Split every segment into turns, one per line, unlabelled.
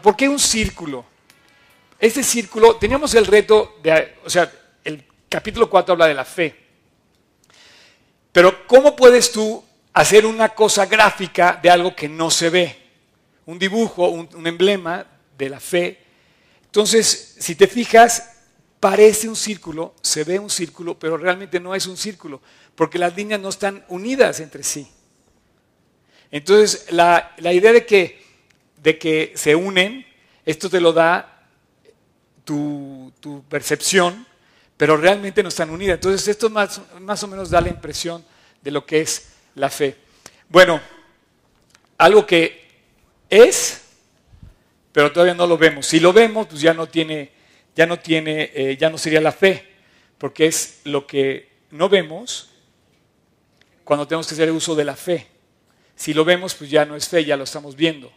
¿por qué un círculo? Este círculo, teníamos el reto de, o sea, el capítulo 4 habla de la fe. Pero ¿cómo puedes tú hacer una cosa gráfica de algo que no se ve? Un dibujo, un, un emblema de la fe. Entonces, si te fijas, parece un círculo, se ve un círculo, pero realmente no es un círculo, porque las líneas no están unidas entre sí. Entonces, la, idea de que, de que, se unen, esto te lo da tu, percepción, pero realmente no están unidas. Entonces, esto más, o menos da la impresión de lo que es la fe. Bueno, algo que es, pero todavía no lo vemos. Si lo vemos, pues ya no tiene, ya no tiene, eh, ya no sería la fe, porque es lo que no vemos cuando tenemos que hacer uso de la fe. Si lo vemos, pues ya no es fe, ya lo estamos viendo.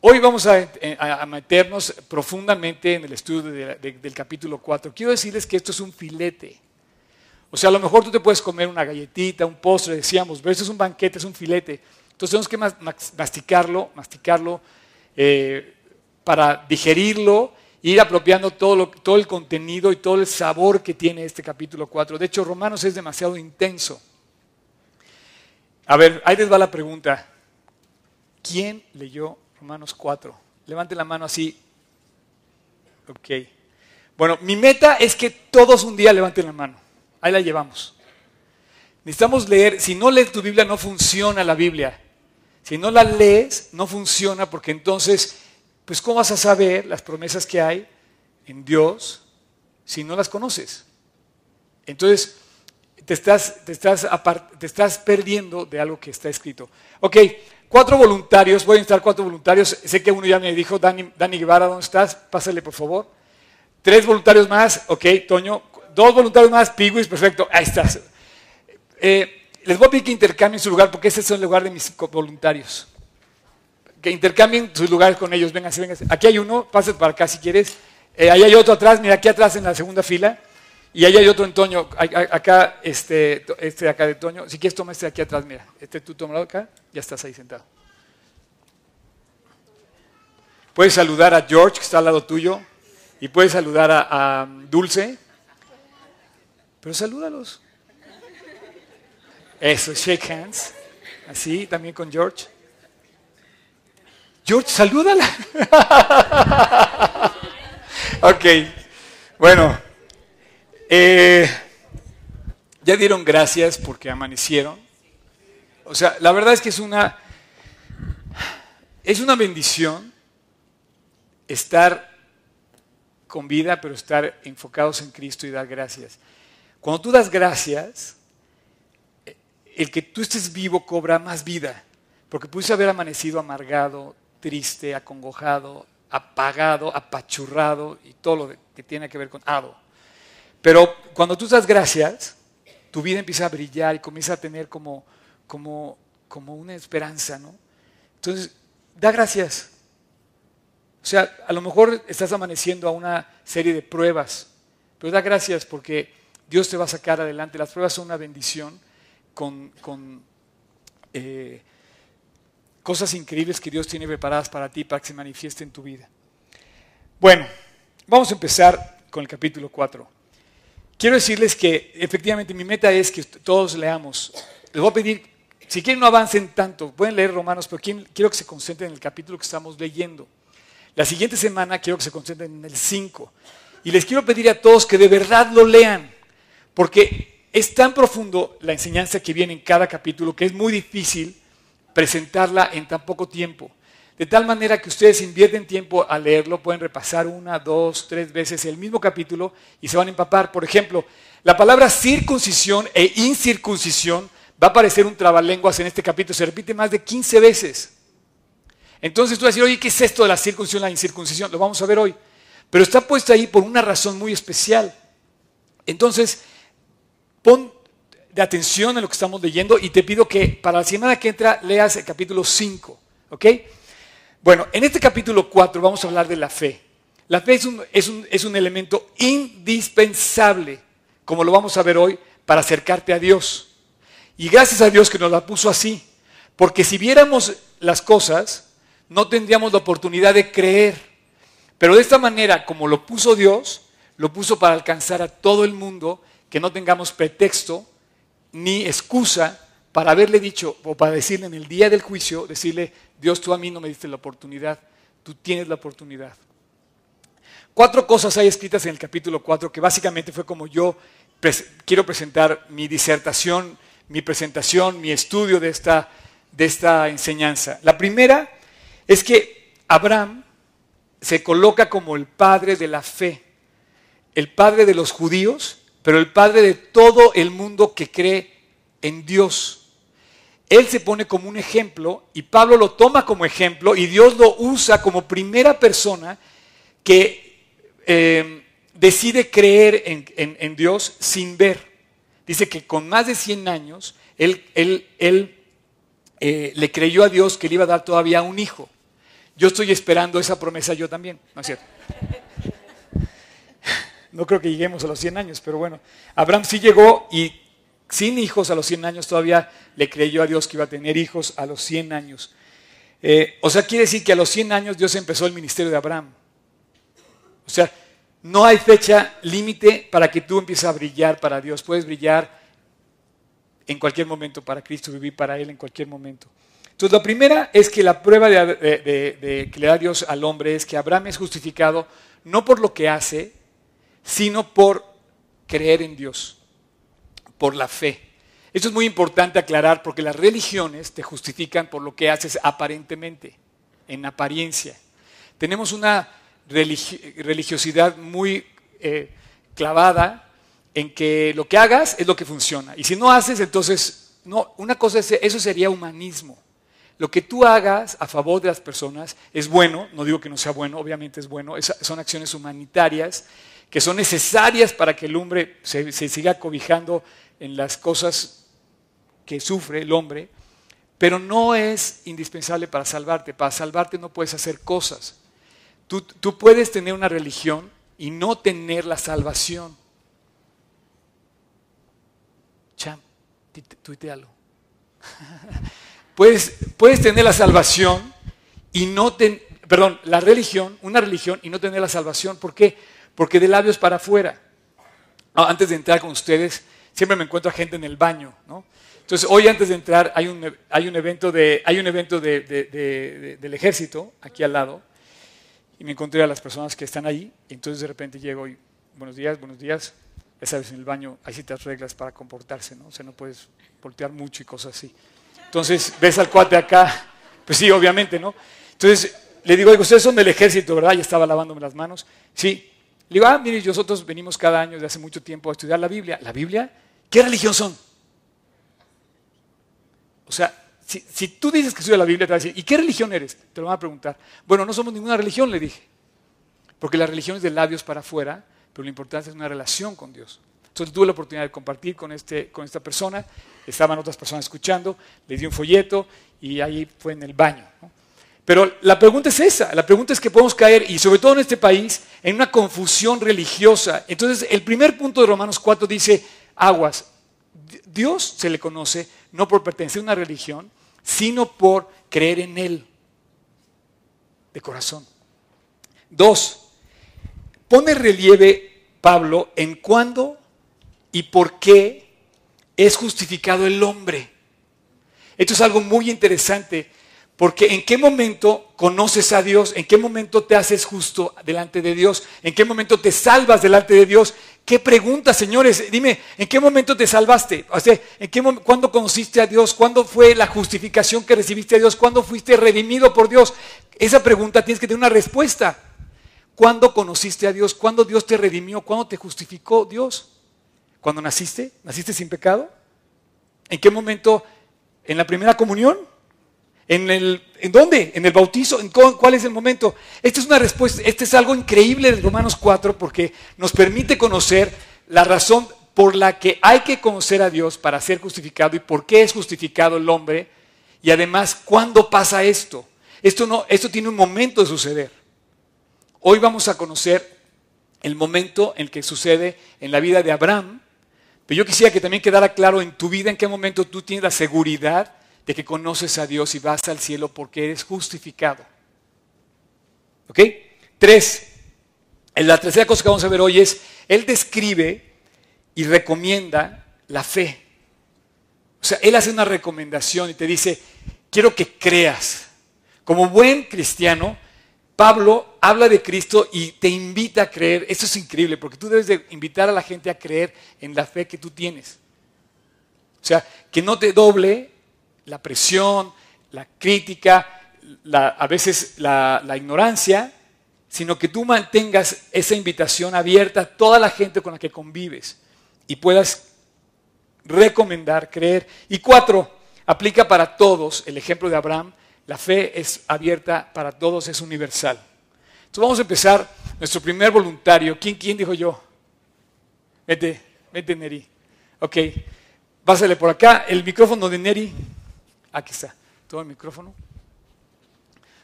Hoy vamos a, meternos profundamente en el estudio del capítulo 4. Quiero decirles que esto es un filete. O sea, a lo mejor tú te puedes comer una galletita, un postre, decíamos, pero esto es un banquete, es un filete. Entonces tenemos que masticarlo, masticarlo eh, para digerirlo, ir apropiando todo, todo el contenido y todo el sabor que tiene este capítulo 4. De hecho, Romanos es demasiado intenso. A ver, ahí les va la pregunta. ¿Quién leyó Romanos 4? Levante la mano así. Ok. Bueno, mi meta es que todos un día levanten la mano. Ahí la llevamos. Necesitamos leer. Si no lees tu Biblia, no funciona la Biblia. Si no la lees, no funciona porque entonces, pues ¿cómo vas a saber las promesas que hay en Dios si no las conoces? Entonces, te estás, te estás, te estás perdiendo de algo que está escrito. Ok, cuatro voluntarios, voy a necesitar cuatro voluntarios. Sé que uno ya me dijo, Dani, Dani Guevara, ¿dónde estás? Pásale, por favor. Tres voluntarios más, ok, Toño. Dos voluntarios más, Piguis, perfecto, ahí estás. Eh, les voy a pedir que intercambien su lugar porque ese es el lugar de mis voluntarios. Que intercambien sus lugares con ellos. Vénganse, vénganse. Aquí hay uno, pase para acá si quieres. Eh, ahí hay otro atrás, mira aquí atrás en la segunda fila. Y ahí hay otro en Toño, acá, este, este acá de Toño. Si quieres, toma este de aquí atrás, mira. Este tú tómalo acá, ya estás ahí sentado. Puedes saludar a George, que está al lado tuyo, y puedes saludar a, Dulce. Pero salúdalos. Eso, shake hands. Así, también con George. George, salúdala. ok, bueno. Eh, ya dieron gracias porque amanecieron. O sea, la verdad es que es una, es una bendición estar con vida, pero estar enfocados en Cristo y dar gracias. Cuando tú das gracias, el que tú estés vivo cobra más vida, porque pudiste haber amanecido amargado, triste, acongojado, apagado, apachurrado y todo lo que tiene que ver con ado. Pero cuando tú das gracias, tu vida empieza a brillar y comienza a tener como, como, como una esperanza, ¿no? Entonces, da gracias. O sea, a lo mejor estás amaneciendo a una serie de pruebas, pero da gracias porque Dios te va a sacar adelante. Las pruebas son una bendición con, con eh, cosas increíbles que Dios tiene preparadas para ti, para que se manifieste en tu vida. Bueno, vamos a empezar con el capítulo 4. Quiero decirles que efectivamente mi meta es que todos leamos. Les voy a pedir, si quieren no avancen tanto, pueden leer Romanos, pero quiero que se concentren en el capítulo que estamos leyendo. La siguiente semana quiero que se concentren en el 5. Y les quiero pedir a todos que de verdad lo lean, porque es tan profundo la enseñanza que viene en cada capítulo que es muy difícil presentarla en tan poco tiempo. De tal manera que ustedes invierten tiempo a leerlo, pueden repasar una, dos, tres veces el mismo capítulo y se van a empapar. Por ejemplo, la palabra circuncisión e incircuncisión va a aparecer un trabalenguas en este capítulo, se repite más de 15 veces. Entonces tú vas a decir, oye, ¿qué es esto de la circuncisión, la incircuncisión? Lo vamos a ver hoy. Pero está puesto ahí por una razón muy especial. Entonces, pon de atención en lo que estamos leyendo y te pido que para la semana que entra leas el capítulo 5. ¿Ok? Bueno, en este capítulo 4 vamos a hablar de la fe. La fe es un, elemento indispensable, como lo vamos a ver hoy, para acercarte a Dios. Y gracias a Dios que nos la puso así. Porque si viéramos las cosas no tendríamos la oportunidad de creer. Pero de esta manera, como lo puso Dios, lo puso para alcanzar a todo el mundo, que no tengamos pretexto ni excusa para haberle dicho o para decirle en el día del juicio, decirle, Dios tú a mí no me diste la oportunidad, tú tienes la oportunidad. Cuatro cosas hay escritas en el capítulo 4 que básicamente fue como yo quiero presentar mi disertación, mi presentación, mi estudio de esta, de esta enseñanza. La primera es que Abraham se coloca como el padre de la fe, el padre de los judíos, pero el padre de todo el mundo que cree en Dios. Él se pone como un ejemplo y Pablo lo toma como ejemplo y Dios lo usa como primera persona que eh, decide creer en, Dios sin ver. Dice que con más de 100 años él, él, eh, le creyó a Dios que le iba a dar todavía un hijo. Yo estoy esperando esa promesa yo también, ¿no es cierto? No creo que lleguemos a los 100 años, pero bueno, Abraham sí llegó y sin hijos a los 100 años todavía le creyó a Dios que iba a tener hijos a los 100 años. Eh, o sea, quiere decir que a los 100 años Dios empezó el ministerio de Abraham. O sea, no hay fecha límite para que tú empieces a brillar para Dios. Puedes brillar en cualquier momento para Cristo, vivir para Él en cualquier momento. Entonces, la primera es que la prueba de, que le da Dios al hombre es que Abraham es justificado no por lo que hace, sino por creer en Dios, por la fe. Esto es muy importante aclarar porque las religiones te justifican por lo que haces aparentemente, en apariencia. Tenemos una religiosidad muy eh, clavada en que lo que hagas es lo que funciona. Y si no haces, entonces, no, una cosa es, eso sería humanismo. Lo que tú hagas a favor de las personas es bueno, no digo que no sea bueno, obviamente es bueno, son acciones humanitarias que son necesarias para que el hombre se, siga cobijando en las cosas que sufre el hombre, pero no es indispensable para salvarte. Para salvarte no puedes hacer cosas. Tú, puedes tener una religión y no tener la salvación. Cham, tuitealo. puedes, puedes tener la salvación y no tener, perdón, la religión, una religión y no tener la salvación. ¿Por qué? Porque de labios para afuera. Ah, antes de entrar con ustedes, siempre me encuentro a gente en el baño, ¿no? Entonces, hoy antes de entrar hay un, hay un evento, de, hay un evento del ejército aquí al lado y me encontré a las personas que están ahí, y entonces de repente llego y, buenos días, buenos días, ya sabes, en el baño hay ciertas reglas para comportarse, ¿no? O sea, no puedes voltear mucho y cosas así. Entonces, ves al cuate acá, pues sí, obviamente, ¿no? Entonces, le digo, ustedes son del ejército, ¿verdad? Y estaba lavándome las manos. Sí. Le digo, ah, mire, nosotros venimos cada año desde hace mucho tiempo a estudiar la Biblia. ¿La Biblia? ¿Qué religión son? O sea, si, tú dices que estudias la Biblia, te va a decir, ¿y qué religión eres? Te lo van a preguntar. Bueno, no somos ninguna religión, le dije. Porque la religión es de labios para afuera, pero lo importante es una relación con Dios. Entonces tuve la oportunidad de compartir con, este, con esta persona, estaban otras personas escuchando, le di un folleto y ahí fue en el baño. Pero la pregunta es esa, la pregunta es que podemos caer, y sobre todo en este país, en una confusión religiosa. Entonces el primer punto de Romanos 4 dice, aguas, Dios se le conoce no por pertenecer a una religión, sino por creer en Él de corazón. Dos, pone relieve Pablo en cuándo y por qué es justificado el hombre. Esto es algo muy interesante porque en qué momento conoces a Dios, en qué momento te haces justo delante de Dios, en qué momento te salvas delante de Dios. ¿Qué pregunta, señores? Dime, ¿en qué momento te salvaste? ¿en qué ¿Cuándo conociste a Dios? ¿Cuándo fue la justificación que recibiste a Dios? ¿Cuándo fuiste redimido por Dios? Esa pregunta tienes que tener una respuesta. ¿Cuándo conociste a Dios? ¿Cuándo Dios te redimió? ¿Cuándo te justificó Dios? ¿Cuándo naciste? ¿Naciste sin pecado? ¿En qué momento? ¿En la primera comunión? ¿En, el, ¿En dónde? ¿En el bautizo? ¿En cuál es el momento? Esta es una respuesta, este es algo increíble de Romanos 4 porque nos permite conocer la razón por la que hay que conocer a Dios para ser justificado y por qué es justificado el hombre y además cuándo pasa esto. Esto, no, esto tiene un momento de suceder. Hoy vamos a conocer el momento en que sucede en la vida de Abraham, pero yo quisiera que también quedara claro en tu vida en qué momento tú tienes la seguridad de que conoces a Dios y vas al cielo porque eres justificado. ¿Ok? Tres, la tercera cosa que vamos a ver hoy es, él describe y recomienda la fe. O sea, él hace una recomendación y te dice, quiero que creas. Como buen cristiano, Pablo habla de Cristo y te invita a creer. Eso es increíble, porque tú debes de invitar a la gente a creer en la fe que tú tienes. O sea, que no te doble la presión, la crítica, a veces la, ignorancia, sino que tú mantengas esa invitación abierta a toda la gente con la que convives y puedas recomendar, creer. Y cuatro, aplica para todos el ejemplo de Abraham. La fe es abierta para todos, es universal. Entonces vamos a empezar nuestro primer voluntario. ¿Quién, quién dijo yo? Vete, vete Neri. Ok, pásale por acá. El micrófono de Neri. Aquí está, todo el micrófono.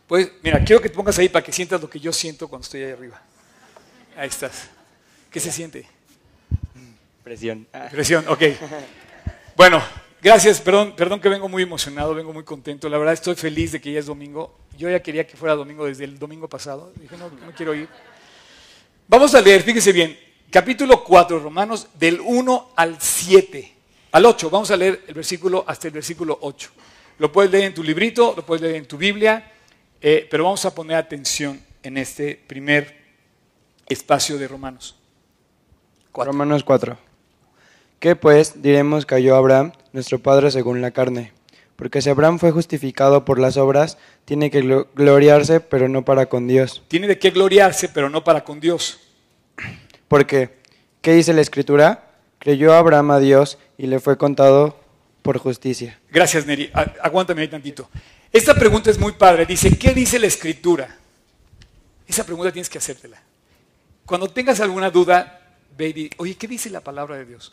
Pues, mira, quiero que te pongas ahí para que sientas lo que yo siento cuando estoy ahí arriba. Ahí estás. ¿Qué se siente?
Presión.
Presión, ok. Bueno, gracias, perdón, perdón que vengo muy emocionado, vengo muy contento. La verdad estoy feliz de que ya es domingo. Yo ya quería que fuera domingo desde el domingo pasado. Dije, no, no quiero ir. Vamos a leer, fíjese bien, capítulo 4, Romanos, del 1 al 7, al 8. Vamos a leer el versículo hasta el versículo 8. Lo puedes leer en tu librito, lo puedes leer en tu Biblia. Eh, pero vamos a poner atención en este primer espacio de Romanos.
Romanos 4. ¿Qué pues diremos cayó Abraham, nuestro padre según la carne? Porque si Abraham fue justificado por las obras, tiene que gloriarse, pero no para con Dios.
Tiene de qué gloriarse, pero no para con Dios.
Porque, ¿qué dice la Escritura? Creyó Abraham a Dios y le fue contado por justicia.
Gracias, Neri. Aguántame ahí tantito. Esta pregunta es muy padre. Dice, ¿qué dice la escritura? Esa pregunta tienes que hacértela. Cuando tengas alguna duda, ve y oye, ¿qué dice la palabra de Dios?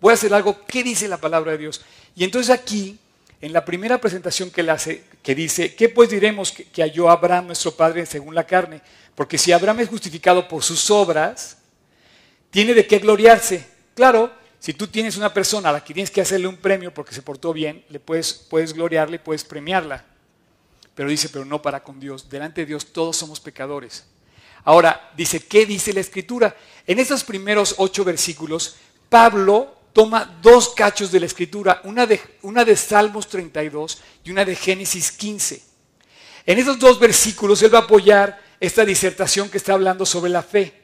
Voy a hacer algo, ¿qué dice la palabra de Dios? Y entonces aquí, en la primera presentación que él hace, que dice, ¿qué pues diremos que, que halló Abraham, nuestro padre, según la carne? Porque si Abraham es justificado por sus obras, tiene de qué gloriarse. Claro, si tú tienes una persona a la que tienes que hacerle un premio porque se portó bien, le puedes, puedes gloriarle, puedes premiarla. Pero dice, pero no para con Dios. Delante de Dios todos somos pecadores. Ahora, dice, ¿qué dice la Escritura? En estos primeros ocho versículos, Pablo toma dos cachos de la Escritura, una de, una de Salmos 32 y una de Génesis 15. En esos dos versículos él va a apoyar esta disertación que está hablando sobre la fe.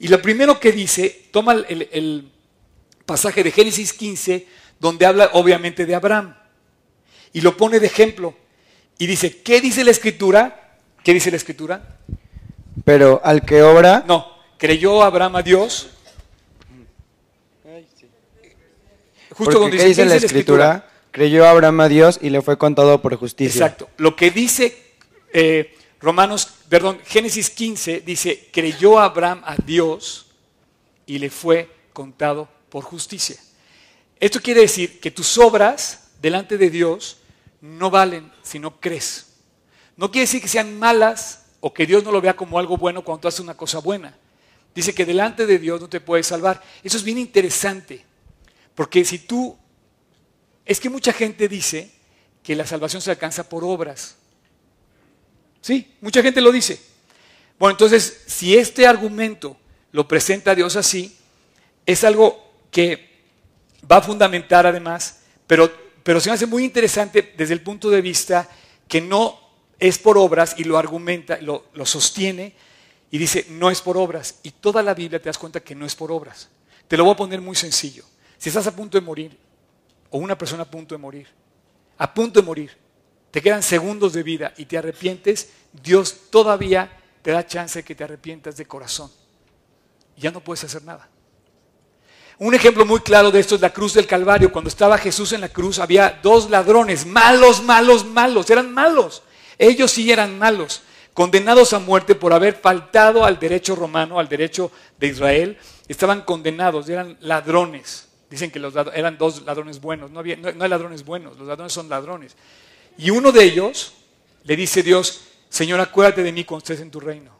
Y lo primero que dice, toma el, el pasaje de Génesis 15, donde habla obviamente de Abraham, y lo pone de ejemplo. Y dice, ¿qué dice la escritura? ¿Qué dice la escritura?
Pero al que obra...
No, creyó Abraham a Dios.
Justo donde dice, dice la escritura, creyó Abraham a Dios y le fue contado por justicia.
Exacto. Lo que dice eh, Romanos, perdón, Génesis 15 dice, creyó Abraham a Dios y le fue contado por justicia. Esto quiere decir que tus obras delante de Dios no valen si no crees. No quiere decir que sean malas o que Dios no lo vea como algo bueno cuando tú haces una cosa buena. Dice que delante de Dios no te puedes salvar. Eso es bien interesante, porque si tú... Es que mucha gente dice que la salvación se alcanza por obras. Sí, mucha gente lo dice. Bueno, entonces, si este argumento lo presenta Dios así, es algo que va a fundamentar además, pero pero se me hace muy interesante desde el punto de vista que no es por obras y lo argumenta, lo, lo sostiene y dice, no es por obras. Y toda la Biblia te das cuenta que no es por obras. Te lo voy a poner muy sencillo. Si estás a punto de morir, o una persona a punto de morir, a punto de morir, te quedan segundos de vida y te arrepientes, Dios todavía te da chance de que te arrepientas de corazón. ya no puedes hacer nada. Un ejemplo muy claro de esto es la cruz del Calvario. Cuando estaba Jesús en la cruz había dos ladrones, malos, malos, malos, eran malos. Ellos sí eran malos, condenados a muerte por haber faltado al derecho romano, al derecho de Israel. Estaban condenados, eran ladrones. Dicen que los eran dos ladrones buenos. No, hay ladrones buenos, los ladrones son ladrones. Y uno de ellos le dice Dios, Señor, acuérdate de mí cuando estés en tu reino.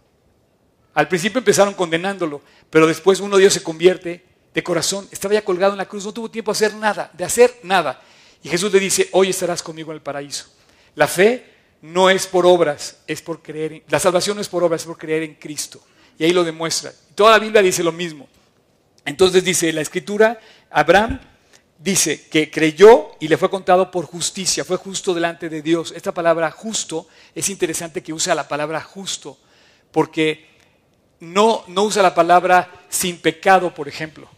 Al principio empezaron condenándolo, pero después uno de ellos se convierte de corazón, estaba ya colgado en la cruz, no tuvo tiempo de hacer nada, de hacer nada. Y Jesús le dice, hoy estarás conmigo en el paraíso. La fe no es por obras, es por creer. En, la salvación no es por obras, es por creer en Cristo. Y ahí lo demuestra. Toda la Biblia dice lo mismo. Entonces dice la escritura, Abraham dice que creyó y le fue contado por justicia, fue justo delante de Dios. Esta palabra justo es interesante que usa la palabra justo, porque no, no usa la palabra sin pecado, por ejemplo.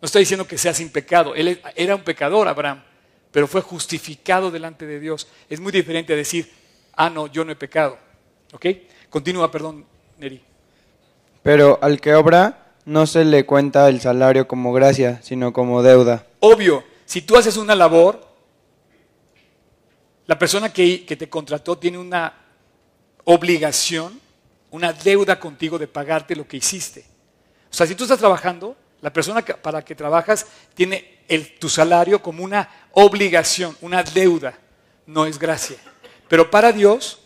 No está diciendo que sea sin pecado. Él era un pecador, Abraham, pero fue justificado delante de Dios. Es muy diferente a decir, ah, no, yo no he pecado. ¿Ok? Continúa, perdón, Neri.
Pero al que obra no se le cuenta el salario como gracia, sino como deuda.
Obvio, si tú haces una labor, la persona que, que te contrató tiene una obligación, una deuda contigo de pagarte lo que hiciste. O sea, si tú estás trabajando, la persona para que trabajas tiene tu salario como una obligación, una deuda, no es gracia. Pero para Dios,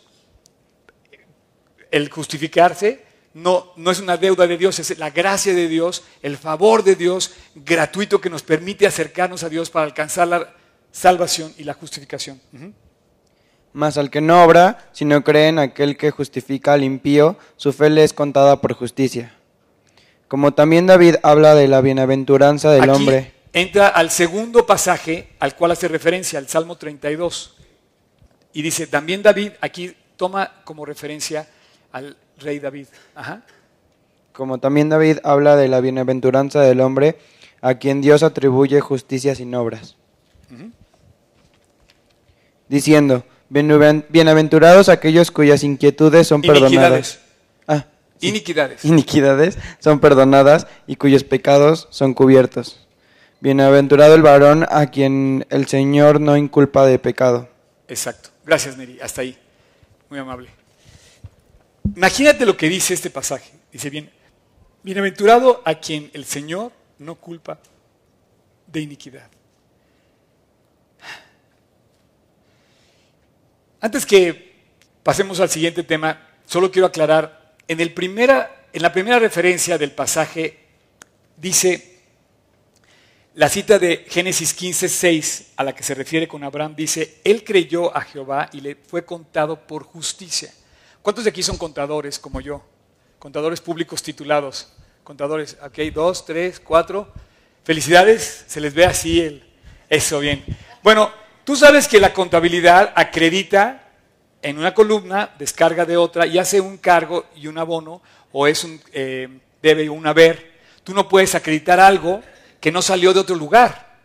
el justificarse no, no es una deuda de Dios, es la gracia de Dios, el favor de Dios gratuito que nos permite acercarnos a Dios para alcanzar la salvación y la justificación.
Mas al que no obra, sino cree en aquel que justifica al impío, su fe le es contada por justicia. Como también David habla de la bienaventuranza del
Aquí
hombre.
Entra al segundo pasaje al cual hace referencia, al Salmo 32. Y dice, también David aquí toma como referencia al rey David. Ajá.
Como también David habla de la bienaventuranza del hombre, a quien Dios atribuye justicia sin obras. Diciendo, "Bienaven- bienaventurados aquellos cuyas inquietudes son perdonadas.
Iniquidades. Iniquidades
son perdonadas y cuyos pecados son cubiertos. Bienaventurado el varón a quien el Señor no inculpa de pecado.
Exacto. Gracias, Neri. Hasta ahí. Muy amable. Imagínate lo que dice este pasaje. Dice bien, bienaventurado a quien el Señor no culpa de iniquidad. Antes que pasemos al siguiente tema, solo quiero aclarar, en, el primera, en la primera referencia del pasaje dice, la cita de Génesis 15, 6, a la que se refiere con Abraham, dice, él creyó a Jehová y le fue contado por justicia. ¿Cuántos de aquí son contadores como yo? Contadores públicos titulados. Contadores, ok, dos, tres, cuatro. Felicidades, se les ve así el... Eso, bien. Bueno, tú sabes que la contabilidad acredita en una columna, descarga de otra y hace un cargo y un abono, o es un eh, debe y un haber. Tú no puedes acreditar algo que no salió de otro lugar.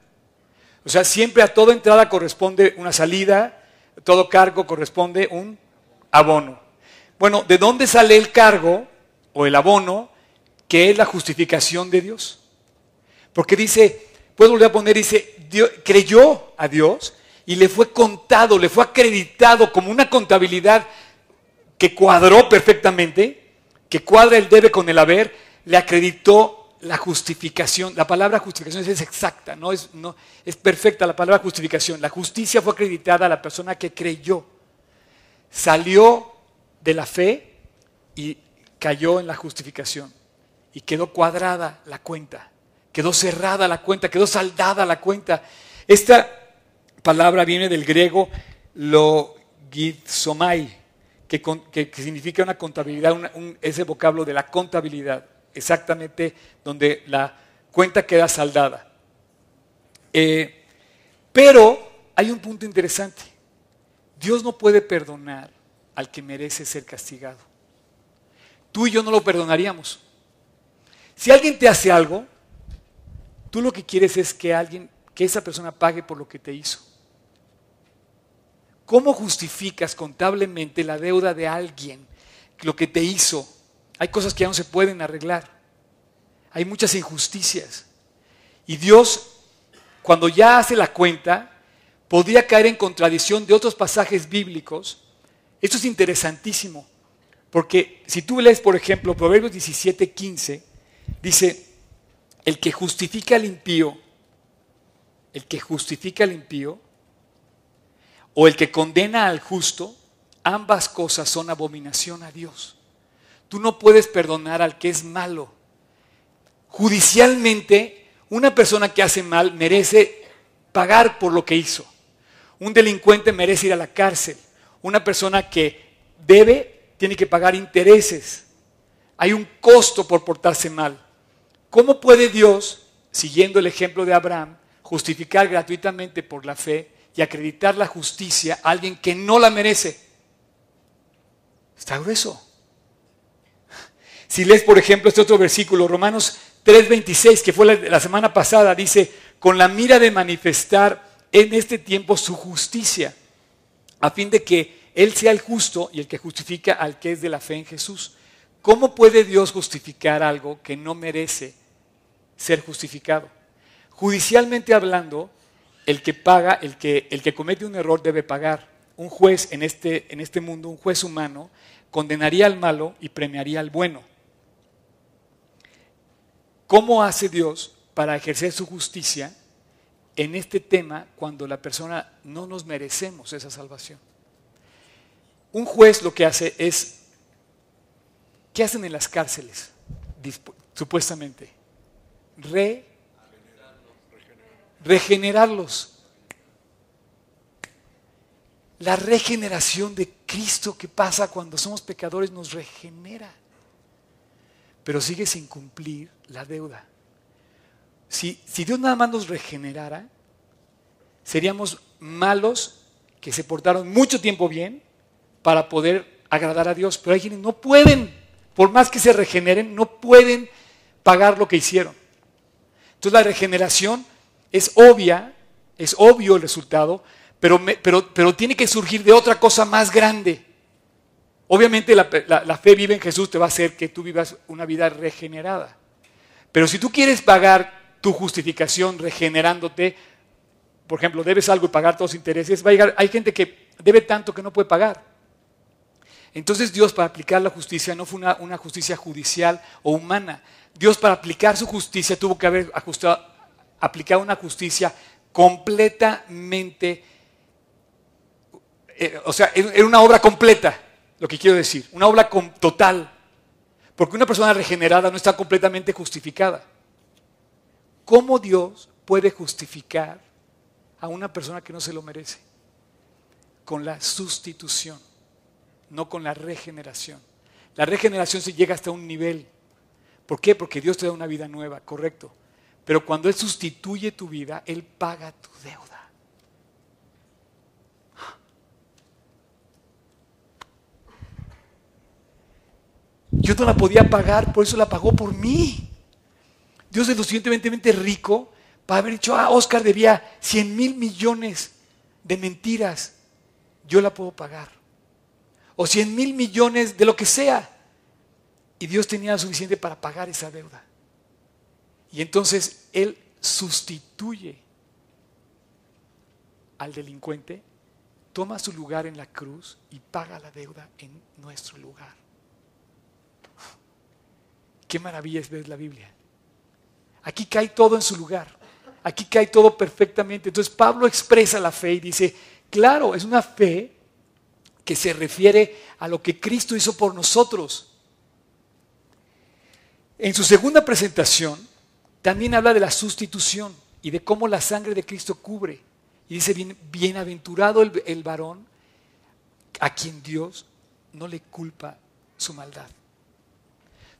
O sea, siempre a toda entrada corresponde una salida, todo cargo corresponde un abono. Bueno, ¿de dónde sale el cargo o el abono que es la justificación de Dios? Porque dice, puedo volver a poner, dice, creyó a Dios y le fue contado, le fue acreditado como una contabilidad que cuadró perfectamente, que cuadra el debe con el haber, le acreditó la justificación. La palabra justificación es exacta, no es, no, es perfecta la palabra justificación. La justicia fue acreditada a la persona que creyó. Salió de la fe y cayó en la justificación. Y quedó cuadrada la cuenta, quedó cerrada la cuenta, quedó saldada la cuenta. Esta palabra viene del griego logizomai, que, que, significa una contabilidad, ese vocablo de la contabilidad, exactamente donde la cuenta queda saldada. Eh, pero hay un punto interesante. Dios no puede perdonar al que merece ser castigado. Tú y yo no lo perdonaríamos. Si alguien te hace algo, tú lo que quieres es que alguien, que esa persona pague por lo que te hizo. ¿Cómo justificas contablemente la deuda de alguien, lo que te hizo? Hay cosas que ya no se pueden arreglar. Hay muchas injusticias. Y Dios, cuando ya hace la cuenta, podría caer en contradicción de otros pasajes bíblicos. Esto es interesantísimo, porque si tú lees, por ejemplo, Proverbios 17, 15, dice, el que justifica al impío, el que justifica al impío, o el que condena al justo, ambas cosas son abominación a Dios. Tú no puedes perdonar al que es malo. Judicialmente, una persona que hace mal merece pagar por lo que hizo. Un delincuente merece ir a la cárcel. Una persona que debe tiene que pagar intereses. Hay un costo por portarse mal. ¿Cómo puede Dios, siguiendo el ejemplo de Abraham, justificar gratuitamente por la fe y acreditar la justicia a alguien que no la merece? Está grueso. Si lees, por ejemplo, este otro versículo, Romanos 3:26, que fue la, la semana pasada, dice, con la mira de manifestar en este tiempo su justicia, a fin de que Él sea el justo y el que justifica al que es de la fe en Jesús. ¿Cómo puede Dios justificar algo que no merece ser justificado? Judicialmente hablando, el que paga, el que, el que comete un error debe pagar. Un juez en este, en este mundo, un juez humano, condenaría al malo y premiaría al bueno. ¿Cómo hace Dios para ejercer su justicia en este tema cuando la persona no nos merecemos esa salvación? Un juez lo que hace es, ¿qué hacen en las cárceles? Supuestamente, re, regenerarlos. La regeneración de Cristo que pasa cuando somos pecadores nos regenera, pero sigue sin cumplir la deuda. Si, si Dios nada más nos regenerara, seríamos malos que se portaron mucho tiempo bien para poder agradar a Dios, pero hay quienes no pueden, por más que se regeneren, no pueden pagar lo que hicieron. Entonces la regeneración es obvia, es obvio el resultado, pero, pero, pero tiene que surgir de otra cosa más grande. Obviamente la, la, fe vive en Jesús te va a hacer que tú vivas una vida regenerada. Pero si tú quieres pagar tu justificación regenerándote, por ejemplo, debes algo y pagar todos los intereses, va a llegar, hay gente que debe tanto que no puede pagar. Entonces Dios para aplicar la justicia no fue una, una justicia judicial o humana. Dios para aplicar su justicia tuvo que haber ajustado, aplicado una justicia completamente eh, o sea, era una obra completa, lo que quiero decir, una obra total. Porque una persona regenerada no está completamente justificada. ¿Cómo Dios puede justificar a una persona que no se lo merece? Con la sustitución, no con la regeneración. La regeneración se llega hasta un nivel. ¿Por qué? Porque Dios te da una vida nueva, correcto. Pero cuando Él sustituye tu vida, Él paga tu deuda. Yo no la podía pagar, por eso la pagó por mí. Dios es lo suficientemente rico para haber dicho, ah, Oscar debía 100 mil millones de mentiras, yo la puedo pagar. O 100 mil millones de lo que sea. Y Dios tenía suficiente para pagar esa deuda. Y entonces Él sustituye al delincuente, toma su lugar en la cruz y paga la deuda en nuestro lugar. Qué maravilla es ver la Biblia. Aquí cae todo en su lugar. Aquí cae todo perfectamente. Entonces Pablo expresa la fe y dice, claro, es una fe que se refiere a lo que Cristo hizo por nosotros. En su segunda presentación también habla de la sustitución y de cómo la sangre de Cristo cubre. Y dice, bienaventurado el, el varón a quien Dios no le culpa su maldad.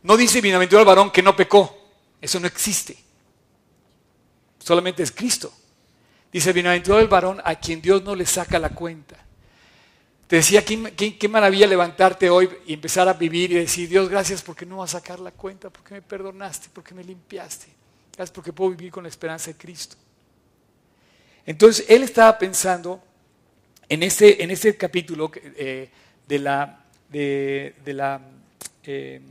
No dice bienaventurado el varón que no pecó. Eso no existe. Solamente es Cristo. Dice bienaventurado el varón a quien Dios no le saca la cuenta. Te decía, qué, maravilla levantarte hoy y empezar a vivir y decir, Dios, gracias porque no va a sacar la cuenta, porque me perdonaste, porque me limpiaste. Gracias porque puedo vivir con la esperanza de Cristo. Entonces, él estaba pensando en este, en este capítulo eh, de la, de, la eh,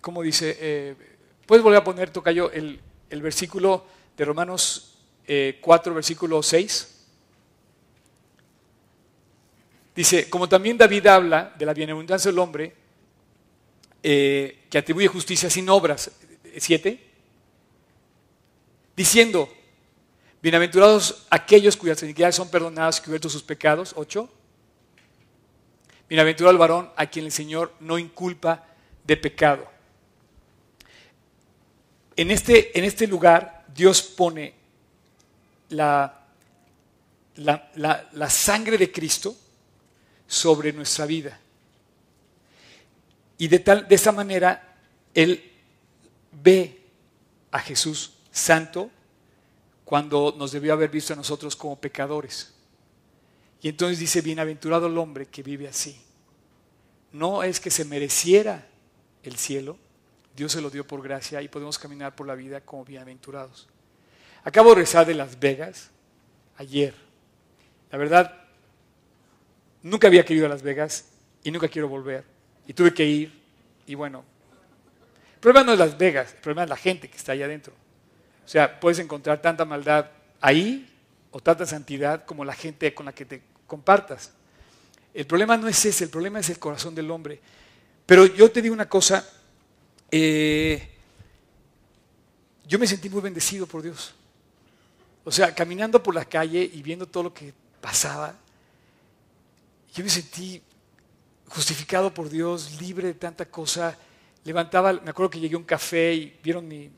¿cómo dice? Eh, ¿Puedes volver a poner, Tocayo, el, el versículo de Romanos 4, eh, versículo 6? Dice, como también David habla de la bienaventuranza del hombre, eh, que atribuye justicia sin obras, 7, diciendo, bienaventurados aquellos cuyas iniquidades son perdonadas cubiertos sus pecados, 8, bienaventurado el varón a quien el Señor no inculpa de pecado. En este, en este lugar Dios pone la, la, la sangre de Cristo sobre nuestra vida. Y de, tal, de esa manera, Él ve a Jesús santo cuando nos debió haber visto a nosotros como pecadores. Y entonces dice, bienaventurado el hombre que vive así. No es que se mereciera el cielo, Dios se lo dio por gracia y podemos caminar por la vida como bienaventurados. Acabo de rezar de Las Vegas ayer. La verdad, nunca había querido a Las Vegas y nunca quiero volver. Y tuve que ir y bueno, el problema no es Las Vegas, el problema es la gente que está allá adentro. O sea, puedes encontrar tanta maldad ahí o tanta santidad como la gente con la que te compartas. El problema no es ese, el problema es el corazón del hombre. Pero yo te digo una cosa, eh, yo me sentí muy bendecido por Dios. O sea, caminando por la calle y viendo todo lo que pasaba, yo me sentí justificado por Dios, libre de tanta cosa. Levantaba, me acuerdo que llegué a un café y vieron mi,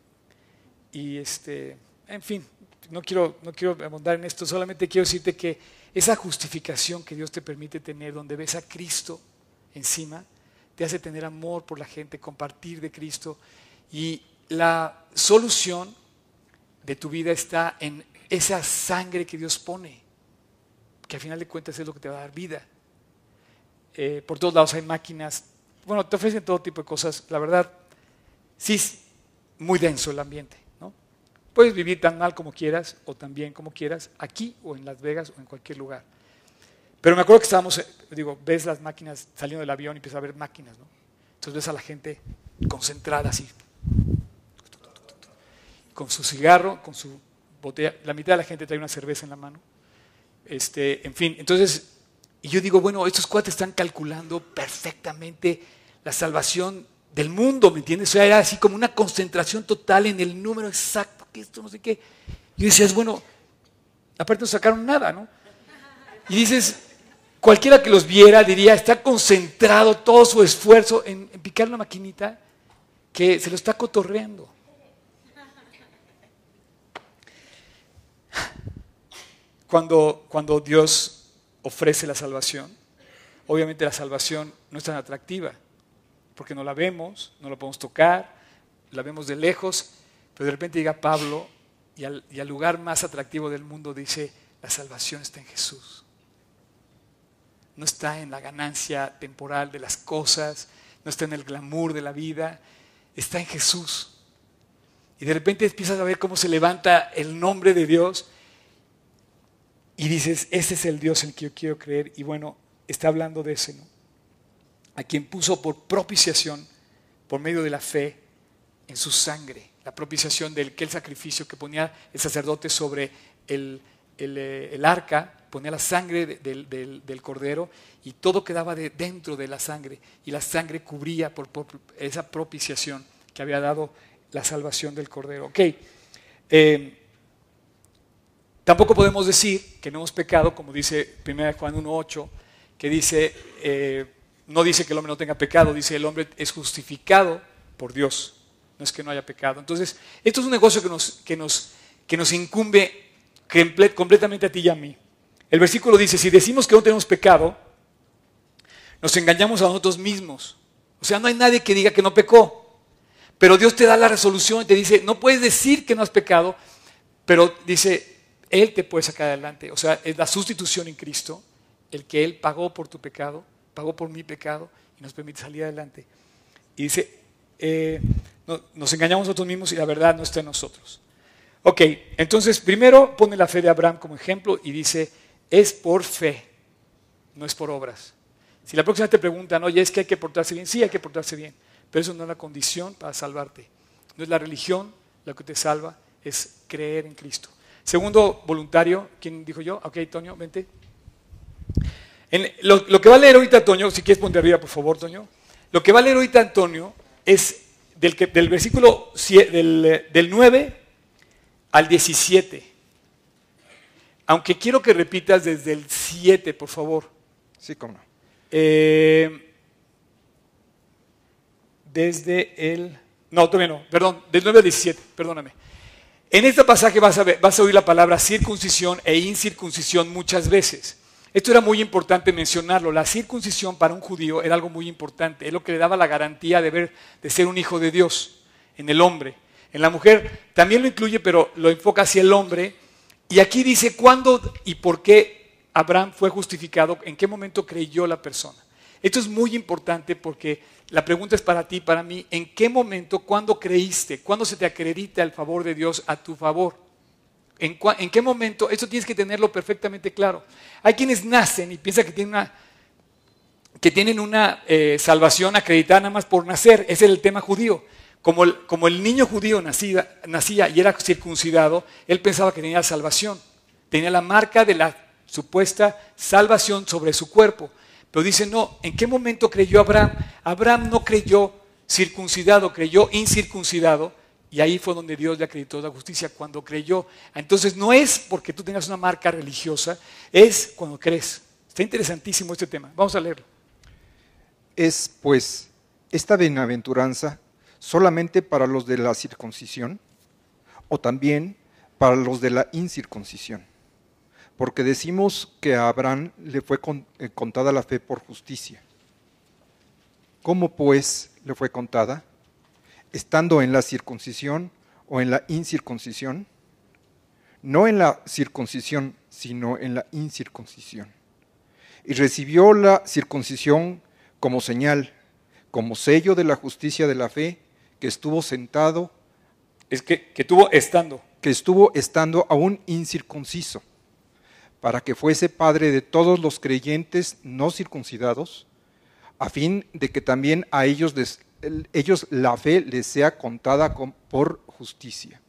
y este, en fin, no quiero, no quiero abundar en esto, solamente quiero decirte que esa justificación que Dios te permite tener, donde ves a Cristo encima, te hace tener amor por la gente, compartir de Cristo. Y la solución de tu vida está en esa sangre que Dios pone, que al final de cuentas es lo que te va a dar vida. Eh, por todos lados hay máquinas, bueno, te ofrecen todo tipo de cosas. La verdad, sí es muy denso el ambiente. ¿no? Puedes vivir tan mal como quieras o tan bien como quieras, aquí o en Las Vegas o en cualquier lugar. Pero me acuerdo que estábamos, eh, digo, ves las máquinas saliendo del avión y empiezas a ver máquinas, ¿no? Entonces ves a la gente concentrada así, con su cigarro, con su botella. La mitad de la gente trae una cerveza en la mano. Este, en fin, entonces, y yo digo, bueno, estos cuates están calculando perfectamente la salvación del mundo, ¿me entiendes? O sea, era así como una concentración total en el número exacto, que esto no sé qué. Y decías, bueno, aparte no sacaron nada, ¿no? Y dices, Cualquiera que los viera diría, está concentrado todo su esfuerzo en, picar la maquinita que se lo está cotorreando. Cuando, cuando Dios ofrece la salvación, obviamente la salvación no es tan atractiva, porque no la vemos, no la podemos tocar, la vemos de lejos, pero de repente llega Pablo y al, y al lugar más atractivo del mundo dice, la salvación está en Jesús no está en la ganancia temporal de las cosas, no está en el glamour de la vida, está en Jesús. Y de repente empiezas a ver cómo se levanta el nombre de Dios y dices, ese es el Dios en el que yo quiero creer. Y bueno, está hablando de ese, ¿no? A quien puso por propiciación, por medio de la fe, en su sangre, la propiciación del que el sacrificio que ponía el sacerdote sobre el, el, eh, arca, ponía la sangre del, cordero y todo quedaba de, dentro de la sangre y la sangre cubría por, esa propiciación que había dado la salvación del cordero. Ok, eh, tampoco podemos decir que no hemos pecado, como dice 1 Juan 1.8, que dice, eh, no dice que el hombre no tenga pecado, dice el hombre es justificado por Dios, no es que no haya pecado. Entonces, esto es un negocio que nos, que nos, que nos incumbe completamente a ti y a mí. El versículo dice, si decimos que no tenemos pecado, nos engañamos a nosotros mismos. O sea, no hay nadie que diga que no pecó. Pero Dios te da la resolución y te dice, no puedes decir que no has pecado, pero dice, Él te puede sacar adelante. O sea, es la sustitución en Cristo, el que Él pagó por tu pecado, pagó por mi pecado y nos permite salir adelante. Y dice, eh, nos engañamos nosotros mismos y la verdad no está en nosotros. Ok, entonces primero pone la fe de Abraham como ejemplo y dice, es por fe, no es por obras. Si la próxima te preguntan, oye, es que hay que portarse bien, sí hay que portarse bien, pero eso no es la condición para salvarte. No es la religión lo que te salva, es creer en Cristo. Segundo voluntario, ¿quién dijo yo? Ok, Toño, vente. lo, que va a leer ahorita Toño, si quieres ponte arriba, por favor, Toño. Lo que va a leer ahorita Antonio es del, del versículo del, del 9 al 17. Aunque quiero que repitas desde el 7, por favor.
Sí, cómo no.
Eh, desde el... No, todavía no, perdón, del 9 al 17, perdóname. En este pasaje vas a, oír la palabra circuncisión e incircuncisión muchas veces. Esto era muy importante mencionarlo. La circuncisión para un judío era algo muy importante. Es lo que le daba la garantía de, ver, de ser un hijo de Dios en el hombre. En la mujer también lo incluye, pero lo enfoca hacia el hombre. Y aquí dice cuándo y por qué Abraham fue justificado, en qué momento creyó la persona. Esto es muy importante porque la pregunta es para ti, para mí, ¿en qué momento, cuándo creíste, cuándo se te acredita el favor de Dios a tu favor? ¿En, en qué momento? Esto tienes que tenerlo perfectamente claro. Hay quienes nacen y piensan que tienen una, que tienen una eh, salvación acreditada nada más por nacer. Ese es el tema judío. Como el, niño judío nacía y era circuncidado, él pensaba que tenía salvación. Tenía la marca de la supuesta salvación sobre su cuerpo. Pero dice, no, ¿en qué momento creyó Abraham? Abraham no creyó circuncidado, creyó incircuncidado. Y ahí fue donde Dios le acreditó la justicia, cuando creyó. Entonces no es porque tú tengas una marca religiosa, es cuando crees. Está interesantísimo este tema. Vamos a leerlo.
¿Es, pues, esta bienaventuranza solamente para los de la circuncisión o también para los de la incircuncisión? Porque decimos que a Abraham le fue eh, contada la fe por justicia. ¿Cómo pues le fue contada? ¿Estando en la circuncisión o en la incircuncisión? No en la circuncisión, sino en la incircuncisión y recibió la circuncisión como señal, como sello de la justicia de la fe, que estuvo sentado,
Es que, que tuvo estando.
que estuvo estando aún incircunciso, para que fuese padre de todos los creyentes no circuncidados, a fin de que también a ellos, ellos la fe les sea contada con- por justicia.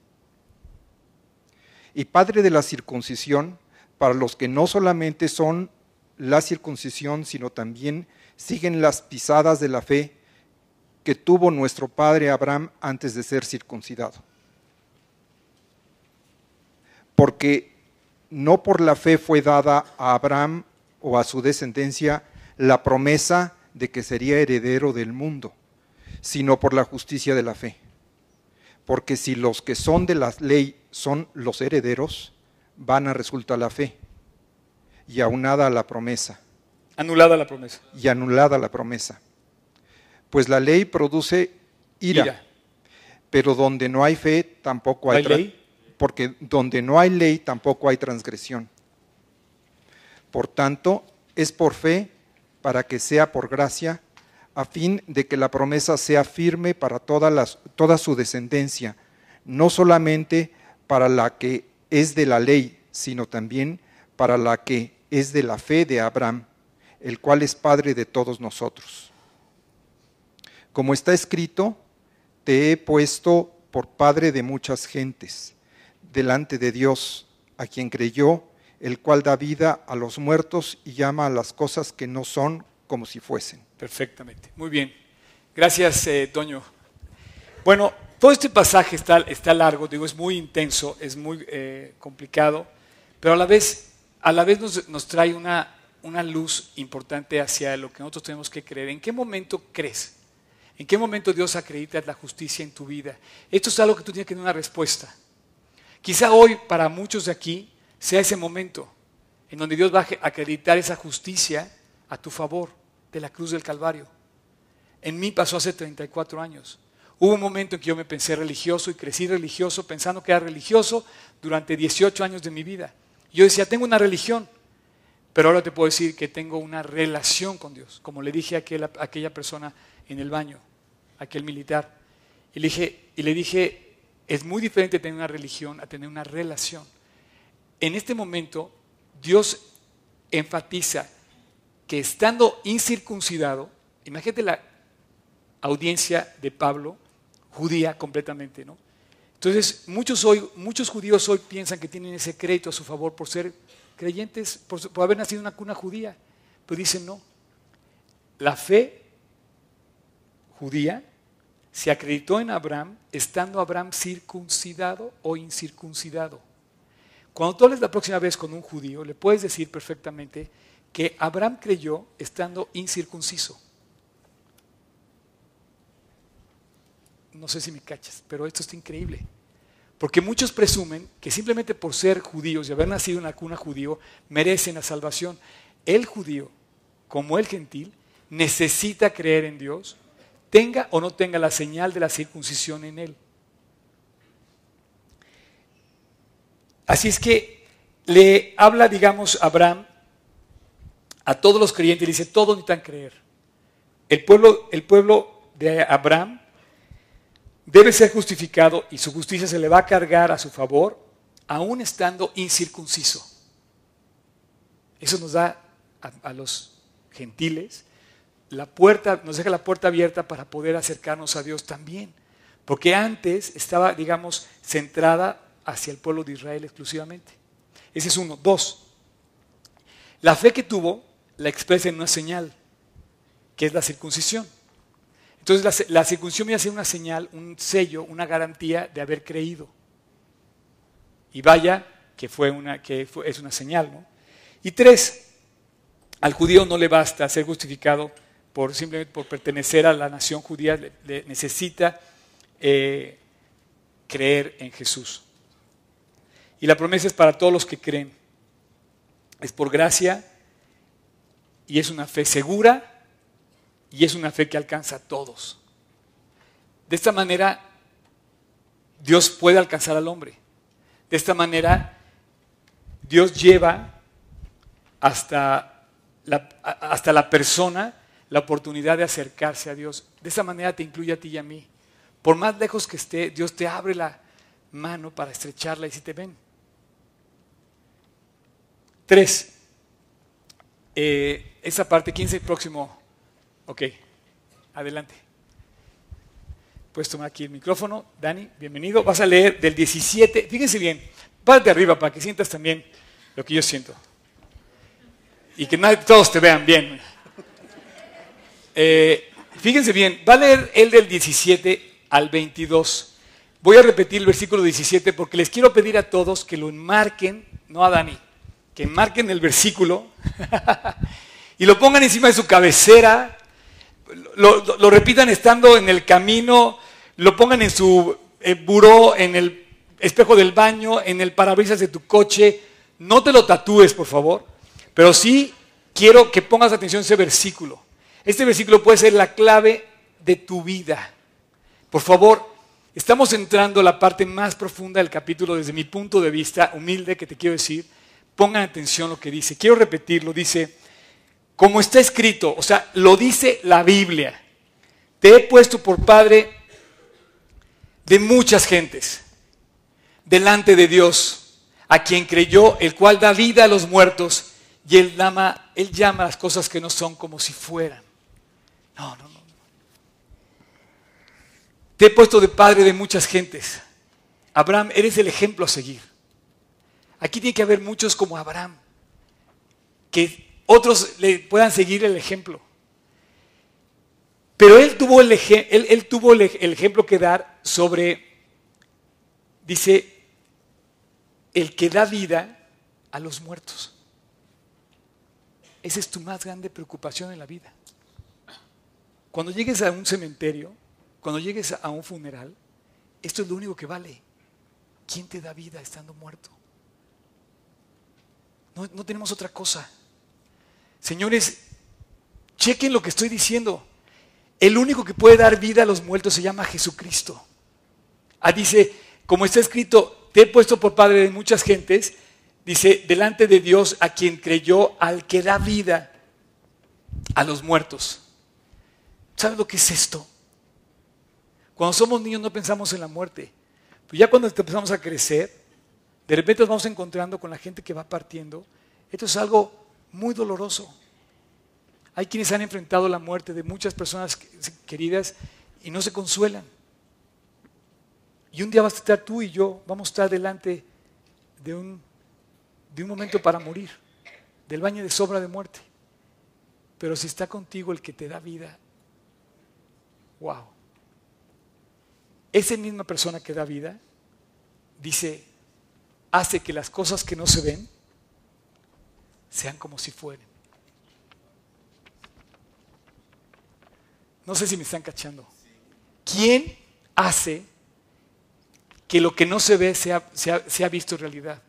Y padre de la circuncisión, para los que no solamente son la circuncisión, sino también siguen las pisadas de la fe que tuvo nuestro padre Abraham antes de ser circuncidado. Porque no por la fe fue dada a Abraham o a su descendencia la promesa de que sería heredero del mundo, sino por la justicia de la fe. Porque si los que son de la ley son los herederos, vana resulta la fe, y aunada a la promesa,
Anulada la promesa.
y anulada la promesa. Pues la ley produce ira,
Ira.
pero donde no hay fe tampoco hay,
¿No hay ley?
Porque donde no hay ley tampoco hay transgresión. Por tanto, es por fe para que sea por gracia, a fin de que la promesa sea firme para toda, su descendencia, no solamente para la que es de la ley, sino también para la que es de la fe de Abraham, el cual es Padre de todos nosotros. Como está escrito, te he puesto por Padre de muchas gentes, delante de Dios, a quien creyó, el cual da vida a los muertos y llama a las cosas que no son como si fuesen.
Perfectamente. Muy bien. Gracias, eh, Toño. Bueno, todo este pasaje está, está largo, digo, es muy intenso, es muy eh, complicado, pero a la vez, a la vez nos, nos trae una, una luz importante hacia lo que nosotros tenemos que creer. ¿En qué momento crees? ¿En qué momento Dios acredita la justicia en tu vida? Esto es algo que tú tienes que tener una respuesta. Quizá hoy para muchos de aquí sea ese momento en donde Dios va a acreditar esa justicia a tu favor de la cruz del Calvario. En mí pasó hace 34 años. Hubo un momento en que yo me pensé religioso y crecí religioso pensando que era religioso durante 18 años de mi vida. Yo decía, tengo una religión, pero ahora te puedo decir que tengo una relación con Dios, como le dije a aquella, persona en el baño, aquel militar. Y le dije, es muy diferente tener una religión a tener una relación. En este momento, Dios enfatiza que estando incircuncidado, imagínate la audiencia de Pablo, judía completamente, ¿no? Entonces, muchos, hoy, muchos judíos hoy piensan que tienen ese crédito a su favor por ser creyentes, por, por haber nacido en una cuna judía, pero dicen no. La fe judía se acreditó en Abraham estando Abraham circuncidado o incircuncidado. Cuando tú hables la próxima vez con un judío, le puedes decir perfectamente que Abraham creyó estando incircunciso. No sé si me cachas, pero esto está increíble. Porque muchos presumen que simplemente por ser judíos y haber nacido en la cuna judío merecen la salvación. El judío, como el gentil, necesita creer en Dios, tenga o no tenga la señal de la circuncisión en él. Así es que le habla, digamos, Abraham a todos los creyentes, le dice, todos necesitan creer. El pueblo, el pueblo de Abraham debe ser justificado y su justicia se le va a cargar a su favor, aún estando incircunciso. Eso nos da a, los gentiles la puerta, nos deja la puerta abierta para poder acercarnos a Dios también. Porque antes estaba, digamos, centrada hacia el pueblo de Israel exclusivamente. Ese es uno. Dos, la fe que tuvo la expresa en una señal, que es la circuncisión. Entonces la, circuncisión viene a ser una señal, un sello, una garantía de haber creído. Y vaya que, fue una, que es una señal. ¿no? Y tres, al judío no le basta ser justificado por simplemente por pertenecer a la nación judía, le, necesita eh, creer en Jesús. Y la promesa es para todos los que creen. Es por gracia y es una fe segura y es una fe que alcanza a todos. De esta manera, Dios puede alcanzar al hombre. De esta manera, Dios lleva hasta la, hasta la persona la oportunidad de acercarse a Dios. De esa manera te incluye a ti y a mí. Por más lejos que esté, Dios te abre la mano para estrecharla y si te ven. Tres, eh, esa parte, 15 próximo Ok, adelante. Puedes tomar aquí el micrófono. Dani, bienvenido. Vas a leer del 17. Fíjense bien, párate arriba para que sientas también lo que yo siento. Y que todos te vean bien. Eh, fíjense bien, va a leer el del 17 al 22. Voy a repetir el versículo 17 porque les quiero pedir a todos que lo enmarquen, no a Dani, que enmarquen el versículo y lo pongan encima de su cabecera lo, repitan estando en el camino, lo pongan en su eh, buró, en el espejo del baño, en el parabrisas de tu coche. No te lo tatúes, por favor, pero sí quiero que pongas atención a ese versículo. Este versículo puede ser la clave de tu vida. Por favor, estamos entrando a la parte más profunda del capítulo desde mi punto de vista humilde que te quiero decir. Pongan atención lo que dice. Quiero repetirlo. Dice, como está escrito, o sea, lo dice la Biblia. Te he puesto por padre de muchas gentes delante de Dios, a quien creyó, el cual da vida a los muertos y él llama las cosas que no son como si fueran. No, no, no. Te he puesto de padre de muchas gentes. Abraham, eres el ejemplo a seguir. Aquí tiene que haber muchos como Abraham, que otros le puedan seguir el ejemplo. Pero él tuvo el, él, tuvo el ejemplo que dar sobre, dice, el que da vida a los muertos. Esa es tu más grande preocupación en la vida. Cuando llegues a un cementerio, cuando llegues a un funeral, esto es lo único que vale. ¿Quién te da vida estando muerto? No, no tenemos otra cosa. Señores, chequen lo que estoy diciendo. El único que puede dar vida a los muertos se llama Jesucristo. Ah, dice, como está escrito, te he puesto por padre de muchas gentes, dice, delante de Dios a quien creyó, al que da vida a los muertos. ¿Sabes lo que es esto? Cuando somos niños no pensamos en la muerte. Pero ya cuando empezamos a crecer, de repente nos vamos encontrando con la gente que va partiendo. Esto es algo muy doloroso. Hay quienes han enfrentado la muerte de muchas personas queridas y no se consuelan. Y un día vas a estar tú y yo, vamos a estar delante de un, de un momento para morir, del baño de sobra de muerte. Pero si está contigo el que te da vida, wow. Esa misma persona que da vida, dice, hace que las cosas que no se ven sean como si fueren. No sé si me están cachando. ¿Quién hace que lo que no se ve se ha, visto en realidad.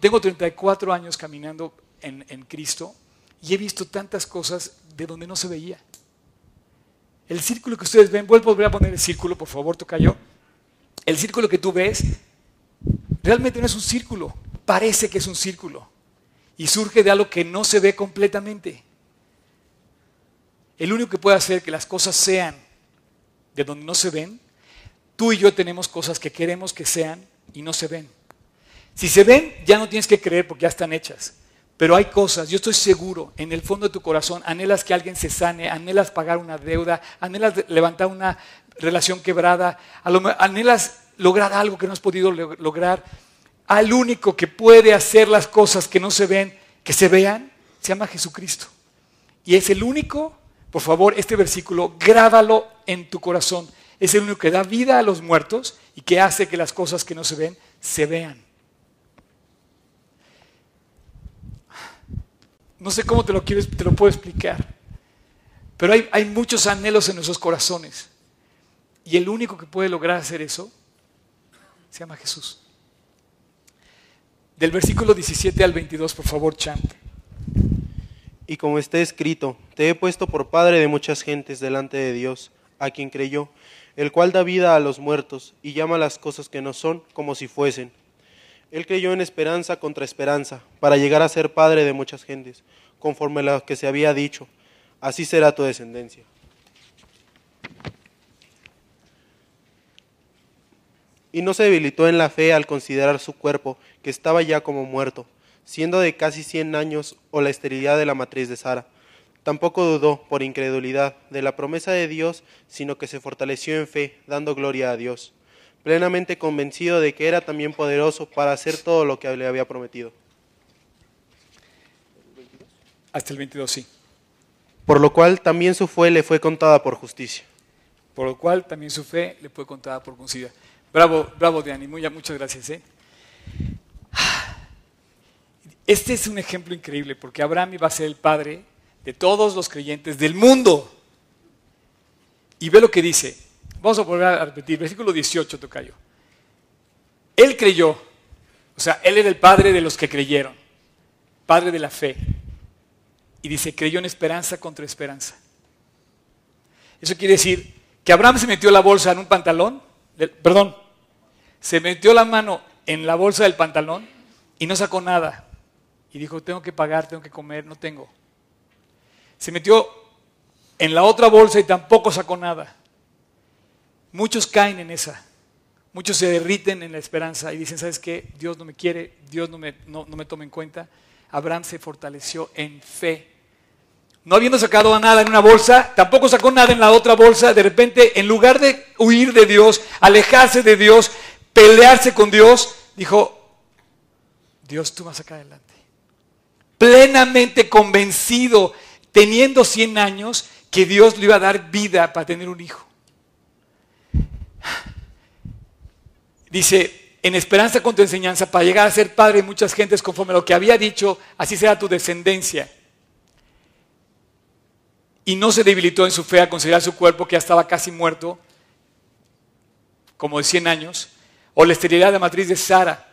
tengo 34 años caminando en, en Cristo y he visto tantas cosas de donde no se veía. El círculo que ustedes ven, vuelvo a poner el círculo, por favor, toca yo. El círculo que tú ves realmente no es un círculo, parece que es un círculo y surge de algo que no se ve completamente. El único que puede hacer que las cosas sean de donde no se ven, tú y yo tenemos cosas que queremos que sean y no se ven. Si se ven, ya no tienes que creer porque ya están hechas. Pero hay cosas, yo estoy seguro, en el fondo de tu corazón, anhelas que alguien se sane, anhelas pagar una deuda, anhelas levantar una relación quebrada, anhelas lograr algo que no has podido lograr. Al único que puede hacer las cosas que no se ven, que se vean, se llama Jesucristo. Y es el único, por favor, este versículo, grábalo en tu corazón. Es el único que da vida a los muertos y que hace que las cosas que no se ven, se vean. No sé cómo te lo, quieres, te lo puedo explicar. Pero hay, muchos anhelos en nuestros corazones. Y el único que puede lograr hacer eso se llama Jesús. Del versículo 17 al 22, por favor, Chan.
Y como está escrito, te he puesto por padre de muchas gentes delante de Dios, a quien creyó, el cual da vida a los muertos y llama las cosas que no son como si fuesen él creyó en esperanza contra esperanza, para llegar a ser padre de muchas gentes, conforme a lo que se había dicho. Así será tu descendencia. Y no se debilitó en la fe al considerar su cuerpo, que estaba ya como muerto, siendo de casi cien años o la esterilidad de la matriz de Sara. Tampoco dudó, por incredulidad, de la promesa de Dios, sino que se fortaleció en fe, dando gloria a Dios plenamente convencido de que era también poderoso para hacer todo lo que le había prometido.
Hasta el 22, sí.
Por lo cual también su fe le fue contada por justicia.
Por lo cual también su fe le fue contada por justicia. Bravo, bravo, Diani, muchas gracias. ¿eh? Este es un ejemplo increíble porque Abraham iba a ser el padre de todos los creyentes del mundo. Y ve lo que dice, Vamos a volver a repetir, versículo 18, Tocayo. Él creyó, o sea, él era el padre de los que creyeron, padre de la fe. Y dice, creyó en esperanza contra esperanza. Eso quiere decir que Abraham se metió la bolsa en un pantalón, perdón, se metió la mano en la bolsa del pantalón y no sacó nada. Y dijo, tengo que pagar, tengo que comer, no tengo. Se metió en la otra bolsa y tampoco sacó nada. Muchos caen en esa. Muchos se derriten en la esperanza y dicen, ¿sabes qué? Dios no me quiere, Dios no me, no, me toma en cuenta. Abraham se fortaleció en fe. No habiendo sacado nada en una bolsa, tampoco sacó nada en la otra bolsa. De repente, en lugar de huir de Dios, alejarse de Dios, pelearse con Dios, dijo, Dios, tú vas a sacar adelante. Plenamente convencido, teniendo 100 años, que Dios le iba a dar vida para tener un hijo. Dice, en esperanza con tu enseñanza, para llegar a ser padre de muchas gentes conforme a lo que había dicho, así será tu descendencia. Y no se debilitó en su fe a considerar su cuerpo que ya estaba casi muerto, como de 100 años, o la esterilidad de matriz de Sara.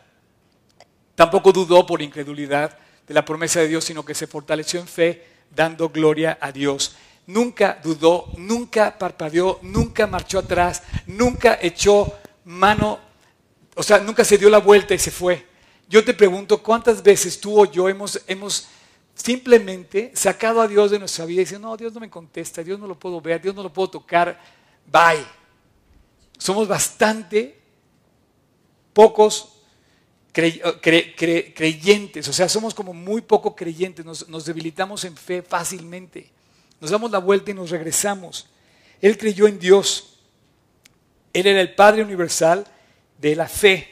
Tampoco dudó por incredulidad de la promesa de Dios, sino que se fortaleció en fe, dando gloria a Dios. Nunca dudó, nunca parpadeó, nunca marchó atrás, nunca echó mano o sea, nunca se dio la vuelta y se fue. Yo te pregunto, ¿cuántas veces tú o yo hemos, hemos simplemente sacado a Dios de nuestra vida y diciendo, no, Dios no me contesta, Dios no lo puedo ver, Dios no lo puedo tocar, bye. Somos bastante pocos creyentes, o sea, somos como muy poco creyentes, nos, nos debilitamos en fe fácilmente, nos damos la vuelta y nos regresamos. Él creyó en Dios, Él era el Padre Universal, de la fe.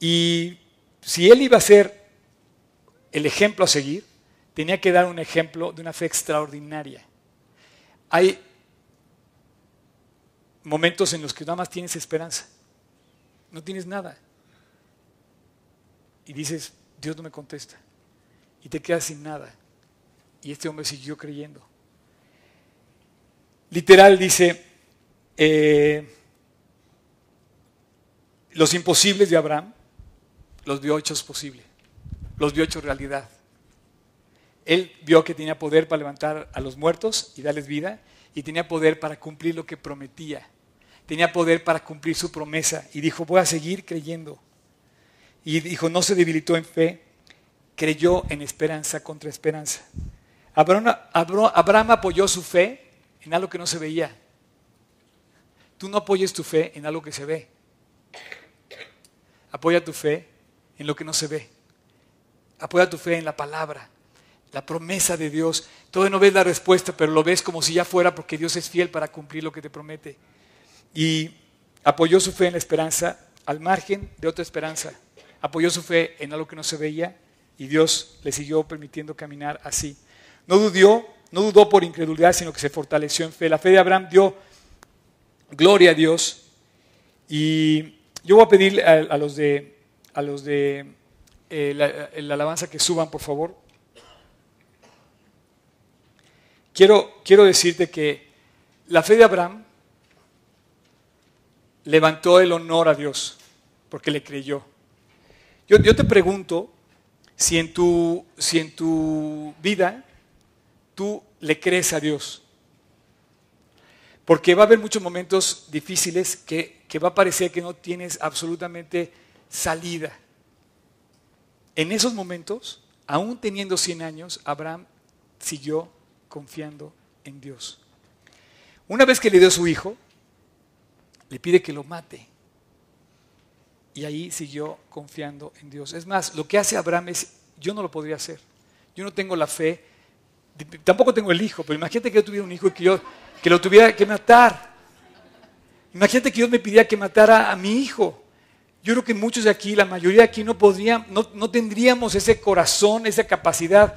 Y si él iba a ser el ejemplo a seguir, tenía que dar un ejemplo de una fe extraordinaria. Hay momentos en los que nada más tienes esperanza, no tienes nada. Y dices, Dios no me contesta. Y te quedas sin nada. Y este hombre siguió creyendo. Literal dice, eh, los imposibles de Abraham los vio hechos posibles, los vio hechos realidad. Él vio que tenía poder para levantar a los muertos y darles vida, y tenía poder para cumplir lo que prometía. Tenía poder para cumplir su promesa, y dijo, voy a seguir creyendo. Y dijo, no se debilitó en fe, creyó en esperanza contra esperanza. Abraham apoyó su fe en algo que no se veía. Tú no apoyes tu fe en algo que se ve. Apoya tu fe en lo que no se ve. Apoya tu fe en la palabra, la promesa de Dios. Todavía no ves la respuesta, pero lo ves como si ya fuera porque Dios es fiel para cumplir lo que te promete. Y apoyó su fe en la esperanza al margen de otra esperanza. Apoyó su fe en algo que no se veía y Dios le siguió permitiendo caminar así. No dudó, no dudó por incredulidad, sino que se fortaleció en fe. La fe de Abraham dio gloria a Dios. Y yo voy a pedir a, los de, a los de eh, la, alabanza que suban, por favor. Quiero, quiero decirte que la fe de Abraham levantó el honor a Dios porque le creyó. Yo, yo te pregunto si en, tu, si en tu vida tú le crees a Dios. Porque va a haber muchos momentos difíciles que, que va a parecer que no tienes absolutamente salida. En esos momentos, aún teniendo 100 años, Abraham siguió confiando en Dios. Una vez que le dio su hijo, le pide que lo mate. Y ahí siguió confiando en Dios. Es más, lo que hace Abraham es, yo no lo podría hacer. Yo no tengo la fe, tampoco tengo el hijo, pero imagínate que yo tuviera un hijo y que yo que lo tuviera que matar. Imagínate que Dios me pidiera que matara a mi hijo. Yo creo que muchos de aquí, la mayoría de aquí no podrían, no, no tendríamos ese corazón, esa capacidad.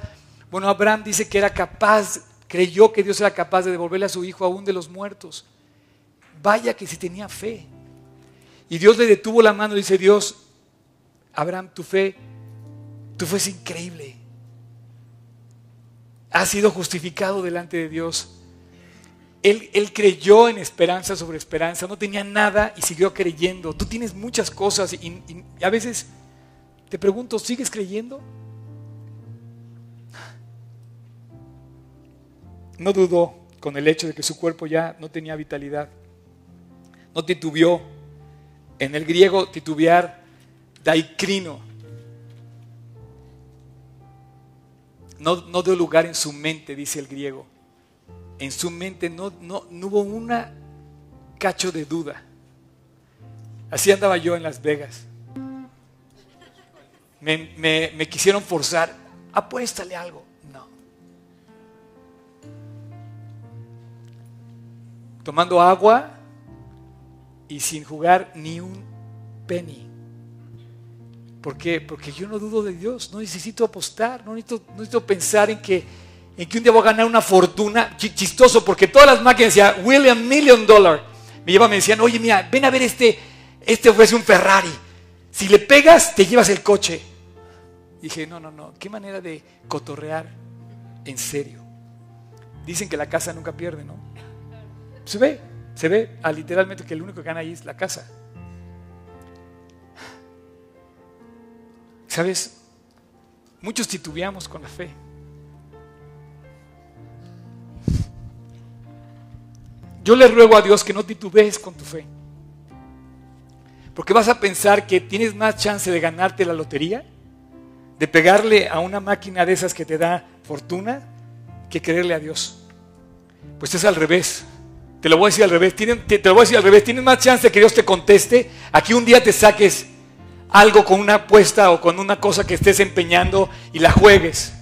Bueno, Abraham dice que era capaz, creyó que Dios era capaz de devolverle a su hijo aún de los muertos. Vaya que si tenía fe. Y Dios le detuvo la mano y dice, Dios, Abraham, tu fe, tu fe es increíble. Has sido justificado delante de Dios. Él, creyó en esperanza sobre esperanza, no tenía nada y siguió creyendo. Tú tienes muchas cosas y, a veces te pregunto, ¿sigues creyendo? No dudó con el hecho de que su cuerpo ya no tenía vitalidad. No titubeó. En el griego titubear, daikrino. No, no dio lugar en su mente, dice el griego. En su mente no, no, hubo una cacho de duda. Así andaba yo en Las Vegas. Me, me, quisieron forzar, apuéstale algo. No. Tomando agua y sin jugar ni un penny. ¿Por qué? Porque yo no dudo de Dios, no necesito apostar, no necesito, no necesito pensar en que, en que un día voy a ganar una fortuna. Chistoso, porque todas las máquinas decían, William Million Dollar. Me llevaban, me decían, oye, mira, ven a ver este, este ofrece un Ferrari. Si le pegas, te llevas el coche. dije, no, no, no, qué manera de cotorrear en serio. Dicen que la casa nunca pierde, ¿no? Se ve, se ve a literalmente que el único que gana ahí es la casa. ¿Sabes? Muchos titubeamos con la fe. Yo le ruego a Dios que no titubees con tu fe. Porque vas a pensar que tienes más chance de ganarte la lotería, de pegarle a una máquina de esas que te da fortuna, que creerle a Dios. Pues es al revés. Te lo voy a decir al revés. te, lo voy a decir al revés. Tienes más chance de que Dios te conteste a que un día te saques algo con una apuesta o con una cosa que estés empeñando y la juegues.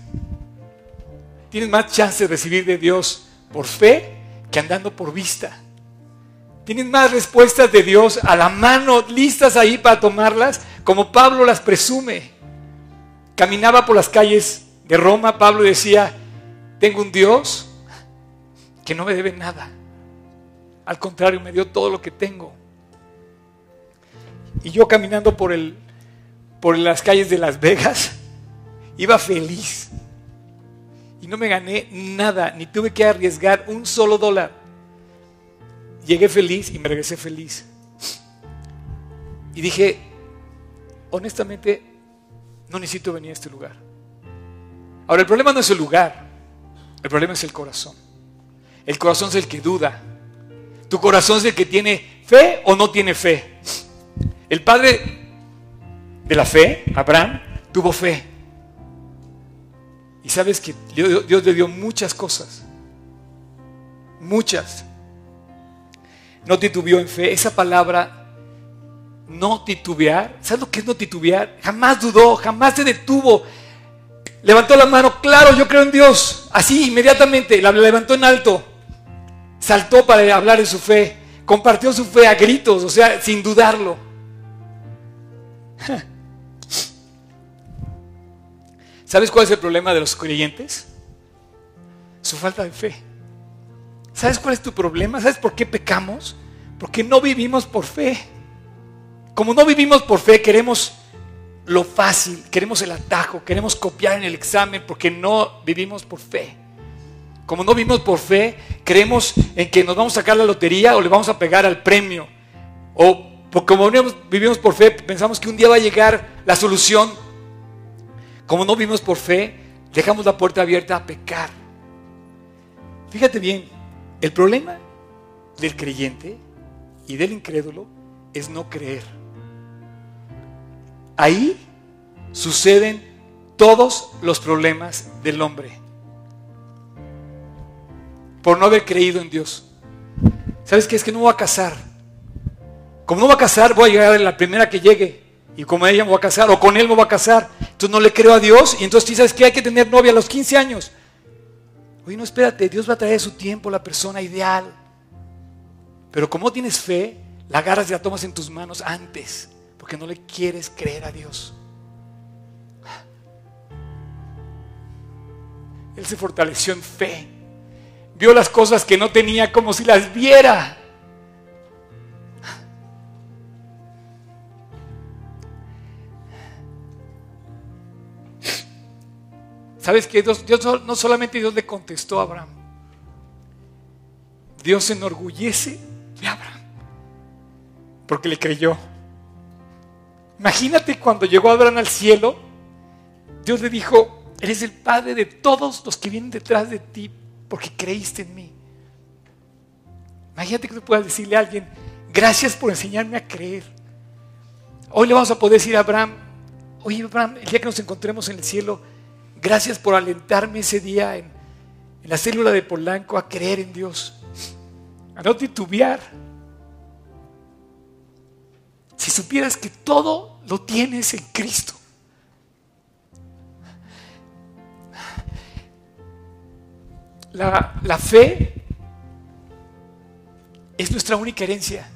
Tienes más chance de recibir de Dios por fe que andando por vista. Tienes más respuestas de Dios a la mano, listas ahí para tomarlas, como Pablo las presume. Caminaba por las calles de Roma, Pablo decía, tengo un Dios que no me debe nada. Al contrario, me dio todo lo que tengo. Y yo caminando por, el, por las calles de Las Vegas, iba feliz. Y no me gané nada, ni tuve que arriesgar un solo dólar. Llegué feliz y me regresé feliz. Y dije, honestamente, no necesito venir a este lugar. Ahora, el problema no es el lugar, el problema es el corazón. El corazón es el que duda. Tu corazón es el que tiene fe o no tiene fe. El padre de la fe, Abraham, tuvo fe. Y sabes que Dios le dio muchas cosas. Muchas. No titubeó en fe. Esa palabra, no titubear. ¿Sabes lo que es no titubear? Jamás dudó, jamás se detuvo. Levantó la mano, claro, yo creo en Dios. Así, inmediatamente, la levantó en alto. Saltó para hablar de su fe. Compartió su fe a gritos, o sea, sin dudarlo. ¿Sabes cuál es el problema de los creyentes? Su falta de fe. ¿Sabes cuál es tu problema? ¿Sabes por qué pecamos? Porque no vivimos por fe. Como no vivimos por fe, queremos lo fácil, queremos el atajo, queremos copiar en el examen porque no vivimos por fe. Como no vivimos por fe, creemos en que nos vamos a sacar la lotería o le vamos a pegar al premio. O como vivimos por fe, pensamos que un día va a llegar la solución como no vimos por fe, dejamos la puerta abierta a pecar. Fíjate bien, el problema del creyente y del incrédulo es no creer. Ahí suceden todos los problemas del hombre. Por no haber creído en Dios. ¿Sabes qué? Es que no voy a casar. Como no voy a casar, voy a llegar a la primera que llegue. Y como ella me va a casar, o con él me va a casar. Entonces no le creo a Dios. Y entonces sabes que hay que tener novia a los 15 años. Oye, no espérate, Dios va a traer su tiempo la persona ideal. Pero como tienes fe, la agarras y la tomas en tus manos antes. Porque no le quieres creer a Dios. Él se fortaleció en fe. Vio las cosas que no tenía como si las viera. ¿Sabes qué? Dios, no solamente Dios le contestó a Abraham, Dios se enorgullece de Abraham porque le creyó. Imagínate cuando llegó Abraham al cielo, Dios le dijo, eres el padre de todos los que vienen detrás de ti porque creíste en mí. Imagínate que tú puedas decirle a alguien, gracias por enseñarme a creer. Hoy le vamos a poder decir a Abraham, oye Abraham, el día que nos encontremos en el cielo, Gracias por alentarme ese día en, la célula de Polanco a creer en Dios, a no titubear. Si supieras que todo lo tienes en Cristo. La, la, fe es nuestra única herencia.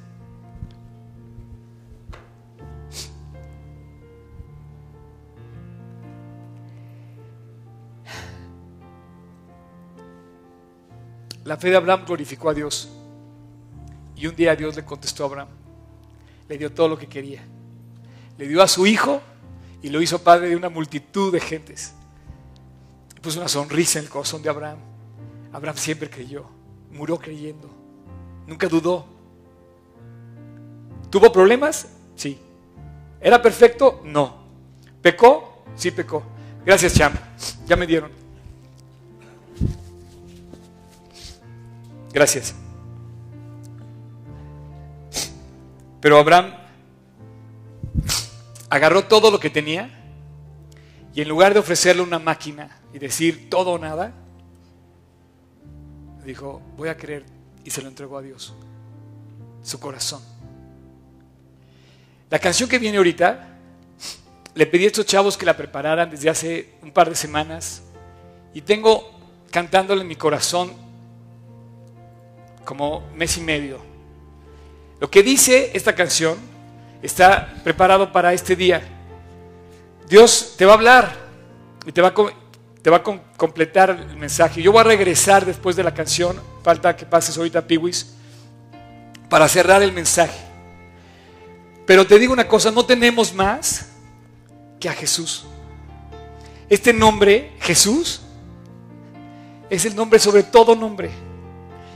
La fe de Abraham glorificó a Dios. Y un día Dios le contestó a Abraham. Le dio todo lo que quería. Le dio a su hijo y lo hizo padre de una multitud de gentes. Puso una sonrisa en el corazón de Abraham. Abraham siempre creyó. Murió creyendo. Nunca dudó. ¿Tuvo problemas? Sí. ¿Era perfecto? No. ¿Pecó? Sí pecó. Gracias, Cham. Ya me dieron. Gracias. Pero Abraham agarró todo lo que tenía y en lugar de ofrecerle una máquina y decir todo o nada, dijo, voy a creer y se lo entregó a Dios, su corazón. La canción que viene ahorita, le pedí a estos chavos que la prepararan desde hace un par de semanas y tengo cantándole en mi corazón como mes y medio. Lo que dice esta canción está preparado para este día. Dios te va a hablar y te va a, te va a completar el mensaje. Yo voy a regresar después de la canción, falta que pases ahorita, Piwis, para cerrar el mensaje. Pero te digo una cosa, no tenemos más que a Jesús. Este nombre, Jesús, es el nombre sobre todo nombre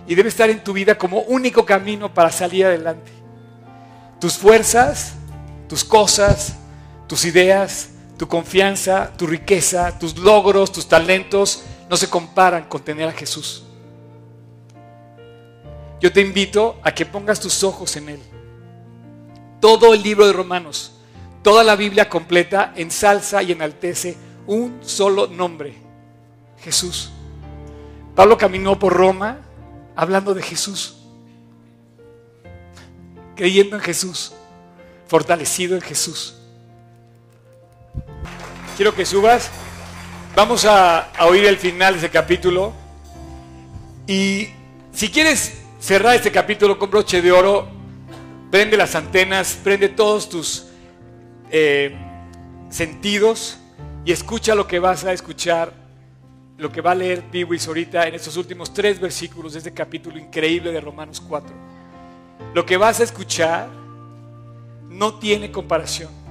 y debe estar en tu vida como único camino para salir adelante. Tus fuerzas tus cosas, tus ideas, tu confianza, tu riqueza, tus logros, tus talentos, no se comparan con tener a Jesús. Yo te invito a que pongas tus ojos en Él. Todo el libro de Romanos, toda la Biblia completa ensalza y enaltece un solo nombre, Jesús. Pablo caminó por Roma hablando de Jesús, creyendo en Jesús, fortalecido en Jesús. Quiero que subas. Vamos a, oír el final de ese capítulo. Y si quieres cerrar este capítulo con broche de oro, prende las antenas, prende todos tus eh, sentidos y escucha lo que vas a escuchar, lo que va a leer Piwis ahorita en estos últimos tres versículos de este capítulo increíble de Romanos 4. Lo que vas a escuchar no tiene comparación.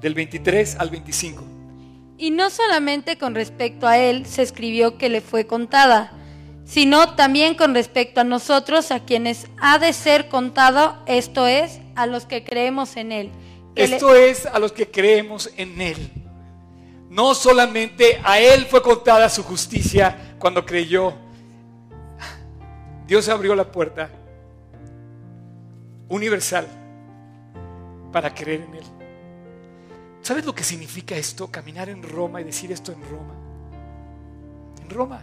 del 23 al 25.
Y no solamente con respecto a él se escribió que le fue contada, sino también con respecto a nosotros, a quienes ha de ser contado, esto es, a los que creemos en él.
Esto es a los que creemos en él. No solamente a él fue contada su justicia cuando creyó. Dios abrió la puerta universal para creer en él. ¿Sabes lo que significa esto? Caminar en Roma y decir esto en Roma. En Roma.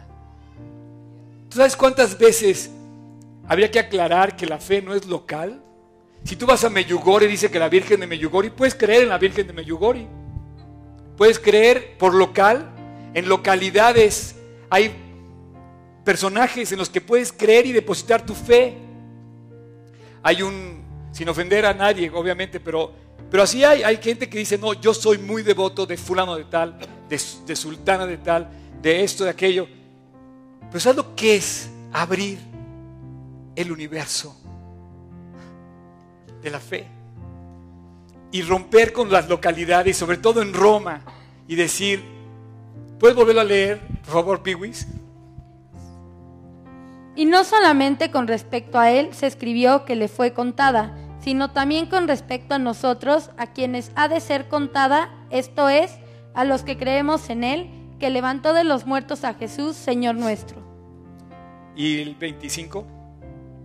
¿Tú sabes cuántas veces habría que aclarar que la fe no es local? Si tú vas a Meyugori, dice que la Virgen de Meyugori, puedes creer en la Virgen de Meyugori. Puedes creer por local, en localidades. Hay personajes en los que puedes creer y depositar tu fe. Hay un, sin ofender a nadie, obviamente, pero pero así hay, hay gente que dice, no, yo soy muy devoto de fulano de tal, de, sultana de tal, de esto, de aquello. Pero ¿sabes lo que es abrir el universo de la fe? Y romper con las localidades, sobre todo en Roma, y decir, ¿puedes volverlo a leer, por favor, Piwis?
Y no solamente con respecto a él se escribió que le fue contada, sino también con respecto a nosotros, a quienes ha de ser contada, esto es, a los que creemos en Él, que levantó de los muertos a Jesús, Señor nuestro.
¿Y el 25?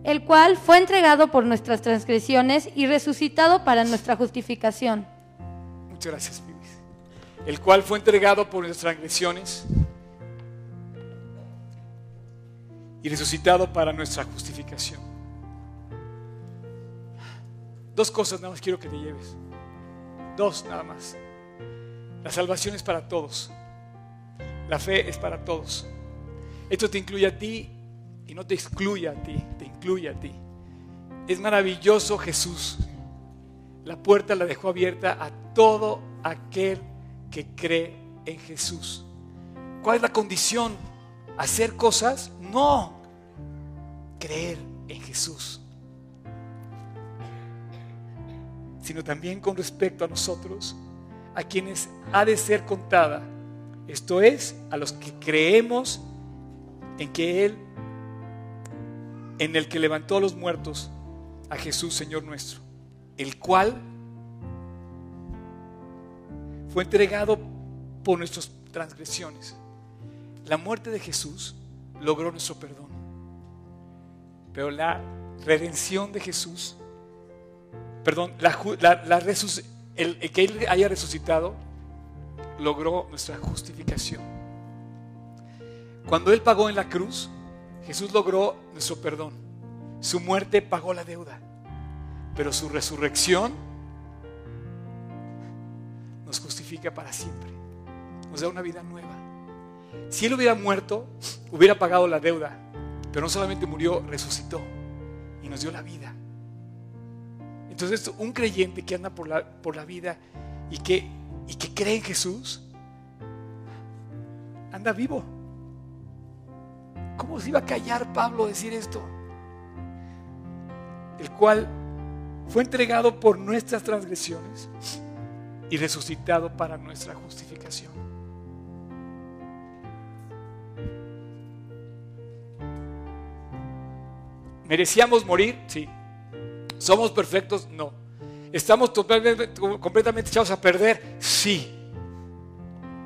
El cual fue entregado por nuestras transgresiones y resucitado para nuestra justificación.
Muchas gracias, Pibis. El cual fue entregado por nuestras transgresiones y resucitado para nuestra justificación. Dos cosas nada más quiero que te lleves. Dos nada más. La salvación es para todos. La fe es para todos. Esto te incluye a ti y no te excluye a ti, incluye a ti. Es maravilloso Jesús. La puerta la dejó abierta a todo aquel que cree en Jesús. ¿Cuál es la condición? ¿Hacer cosas? No. Creer en Jesús. sino también con respecto a nosotros, a quienes ha de ser contada. Esto es, a los que creemos en que Él, en el que levantó a los muertos, a Jesús Señor nuestro, el cual fue entregado por nuestras transgresiones. La muerte de Jesús logró nuestro perdón, pero la redención de Jesús perdón, el, que Él haya resucitado logró nuestra justificación. Cuando Él pagó en la cruz, Jesús logró nuestro perdón. Su muerte pagó la deuda, pero su resurrección nos justifica para siempre. Nos da una vida nueva. Si Él hubiera muerto, hubiera pagado la deuda, pero no solamente murió, resucitó y nos dio la vida. Entonces, un creyente que anda por la, por la vida y que, y que cree en Jesús, anda vivo. ¿Cómo se iba a callar Pablo decir esto? El cual fue entregado por nuestras transgresiones y resucitado para nuestra justificación. ¿Merecíamos morir? Sí. ¿Somos perfectos? No. ¿Estamos totalmente, completamente echados a perder? Sí.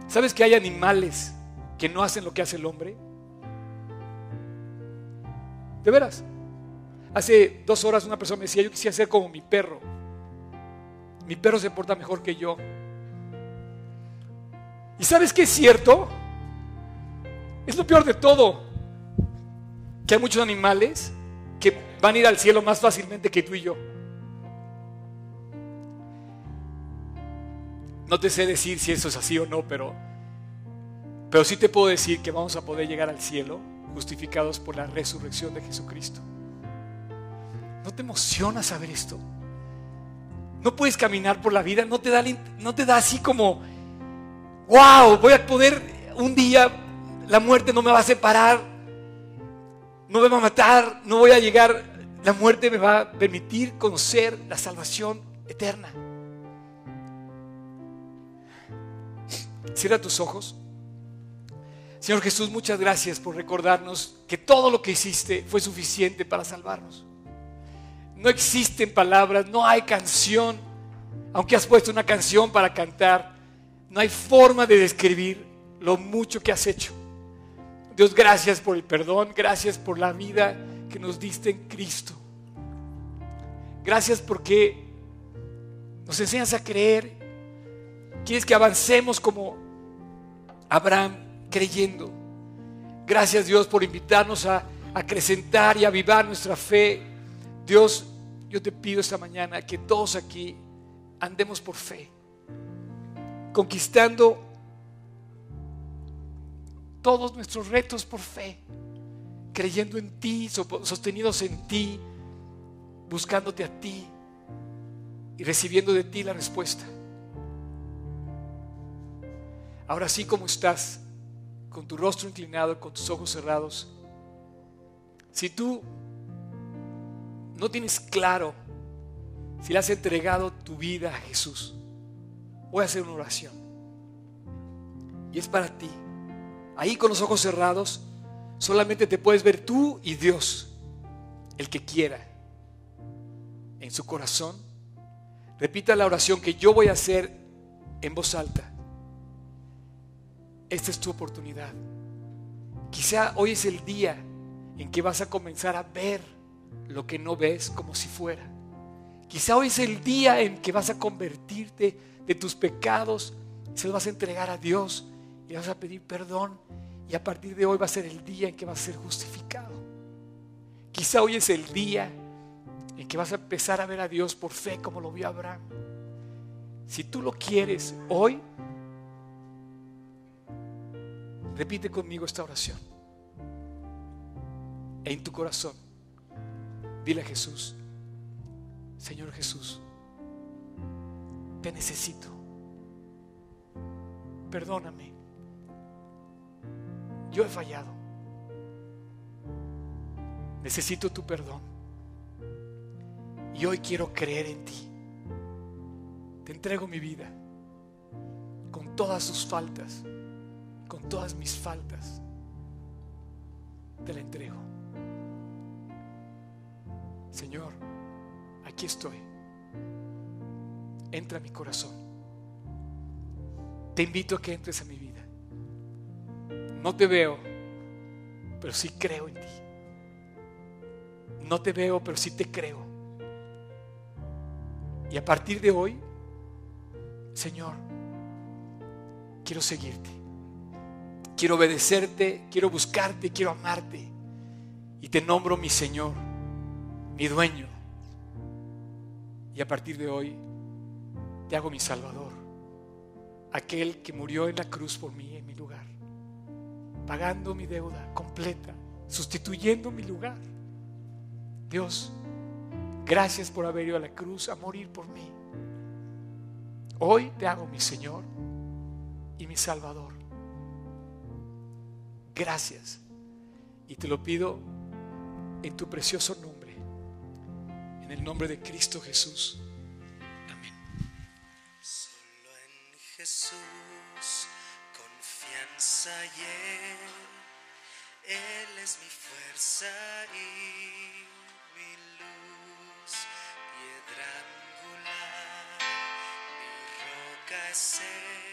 ¿Sabes que hay animales que no hacen lo que hace el hombre? De veras. Hace dos horas una persona me decía, yo quisiera ser como mi perro. Mi perro se porta mejor que yo. ¿Y sabes qué es cierto? Es lo peor de todo. Que hay muchos animales que van a ir al cielo más fácilmente que tú y yo. No te sé decir si eso es así o no, pero, pero sí te puedo decir que vamos a poder llegar al cielo justificados por la resurrección de Jesucristo. ¿No te emociona saber esto? No puedes caminar por la vida, no te da, no te da así como, wow, voy a poder un día, la muerte no me va a separar, no me va a matar, no voy a llegar, la muerte me va a permitir conocer la salvación eterna. Cierra tus ojos. Señor Jesús, muchas gracias por recordarnos que todo lo que hiciste fue suficiente para salvarnos. No existen palabras, no hay canción, aunque has puesto una canción para cantar, no hay forma de describir lo mucho que has hecho. Dios, gracias por el perdón, gracias por la vida que nos diste en Cristo. Gracias porque nos enseñas a creer. Quieres que avancemos como Abraham creyendo. Gracias Dios por invitarnos a acrecentar y avivar nuestra fe. Dios, yo te pido esta mañana que todos aquí andemos por fe, conquistando todos nuestros retos por fe, creyendo en ti, sostenidos en ti, buscándote a ti y recibiendo de ti la respuesta. Ahora sí como estás, con tu rostro inclinado, con tus ojos cerrados, si tú no tienes claro si le has entregado tu vida a Jesús, voy a hacer una oración. Y es para ti. Ahí con los ojos cerrados, solamente te puedes ver tú y Dios, el que quiera, en su corazón. Repita la oración que yo voy a hacer en voz alta. Esta es tu oportunidad. Quizá hoy es el día en que vas a comenzar a ver lo que no ves como si fuera. Quizá hoy es el día en que vas a convertirte de tus pecados, se los vas a entregar a Dios y vas a pedir perdón y a partir de hoy va a ser el día en que vas a ser justificado. Quizá hoy es el día en que vas a empezar a ver a Dios por fe como lo vio Abraham. Si tú lo quieres hoy, Repite conmigo esta oración. En tu corazón, dile a Jesús, Señor Jesús, te necesito. Perdóname. Yo he fallado. Necesito tu perdón. Y hoy quiero creer en ti. Te entrego mi vida con todas sus faltas con todas mis faltas, te la entrego. Señor, aquí estoy. Entra a mi corazón. Te invito a que entres a mi vida. No te veo, pero sí creo en ti. No te veo, pero sí te creo. Y a partir de hoy, Señor, quiero seguirte quiero obedecerte, quiero buscarte, quiero amarte. Y te nombro mi Señor, mi dueño. Y a partir de hoy te hago mi Salvador, aquel que murió en la cruz por mí en mi lugar, pagando mi deuda completa, sustituyendo mi lugar. Dios, gracias por haber ido a la cruz a morir por mí. Hoy te hago mi Señor y mi Salvador. Gracias. Y te lo pido en tu precioso nombre, en el nombre de Cristo Jesús. Amén.
Solo en Jesús confianza y él, él es mi fuerza y mi luz, piedra angular, mi roca es él.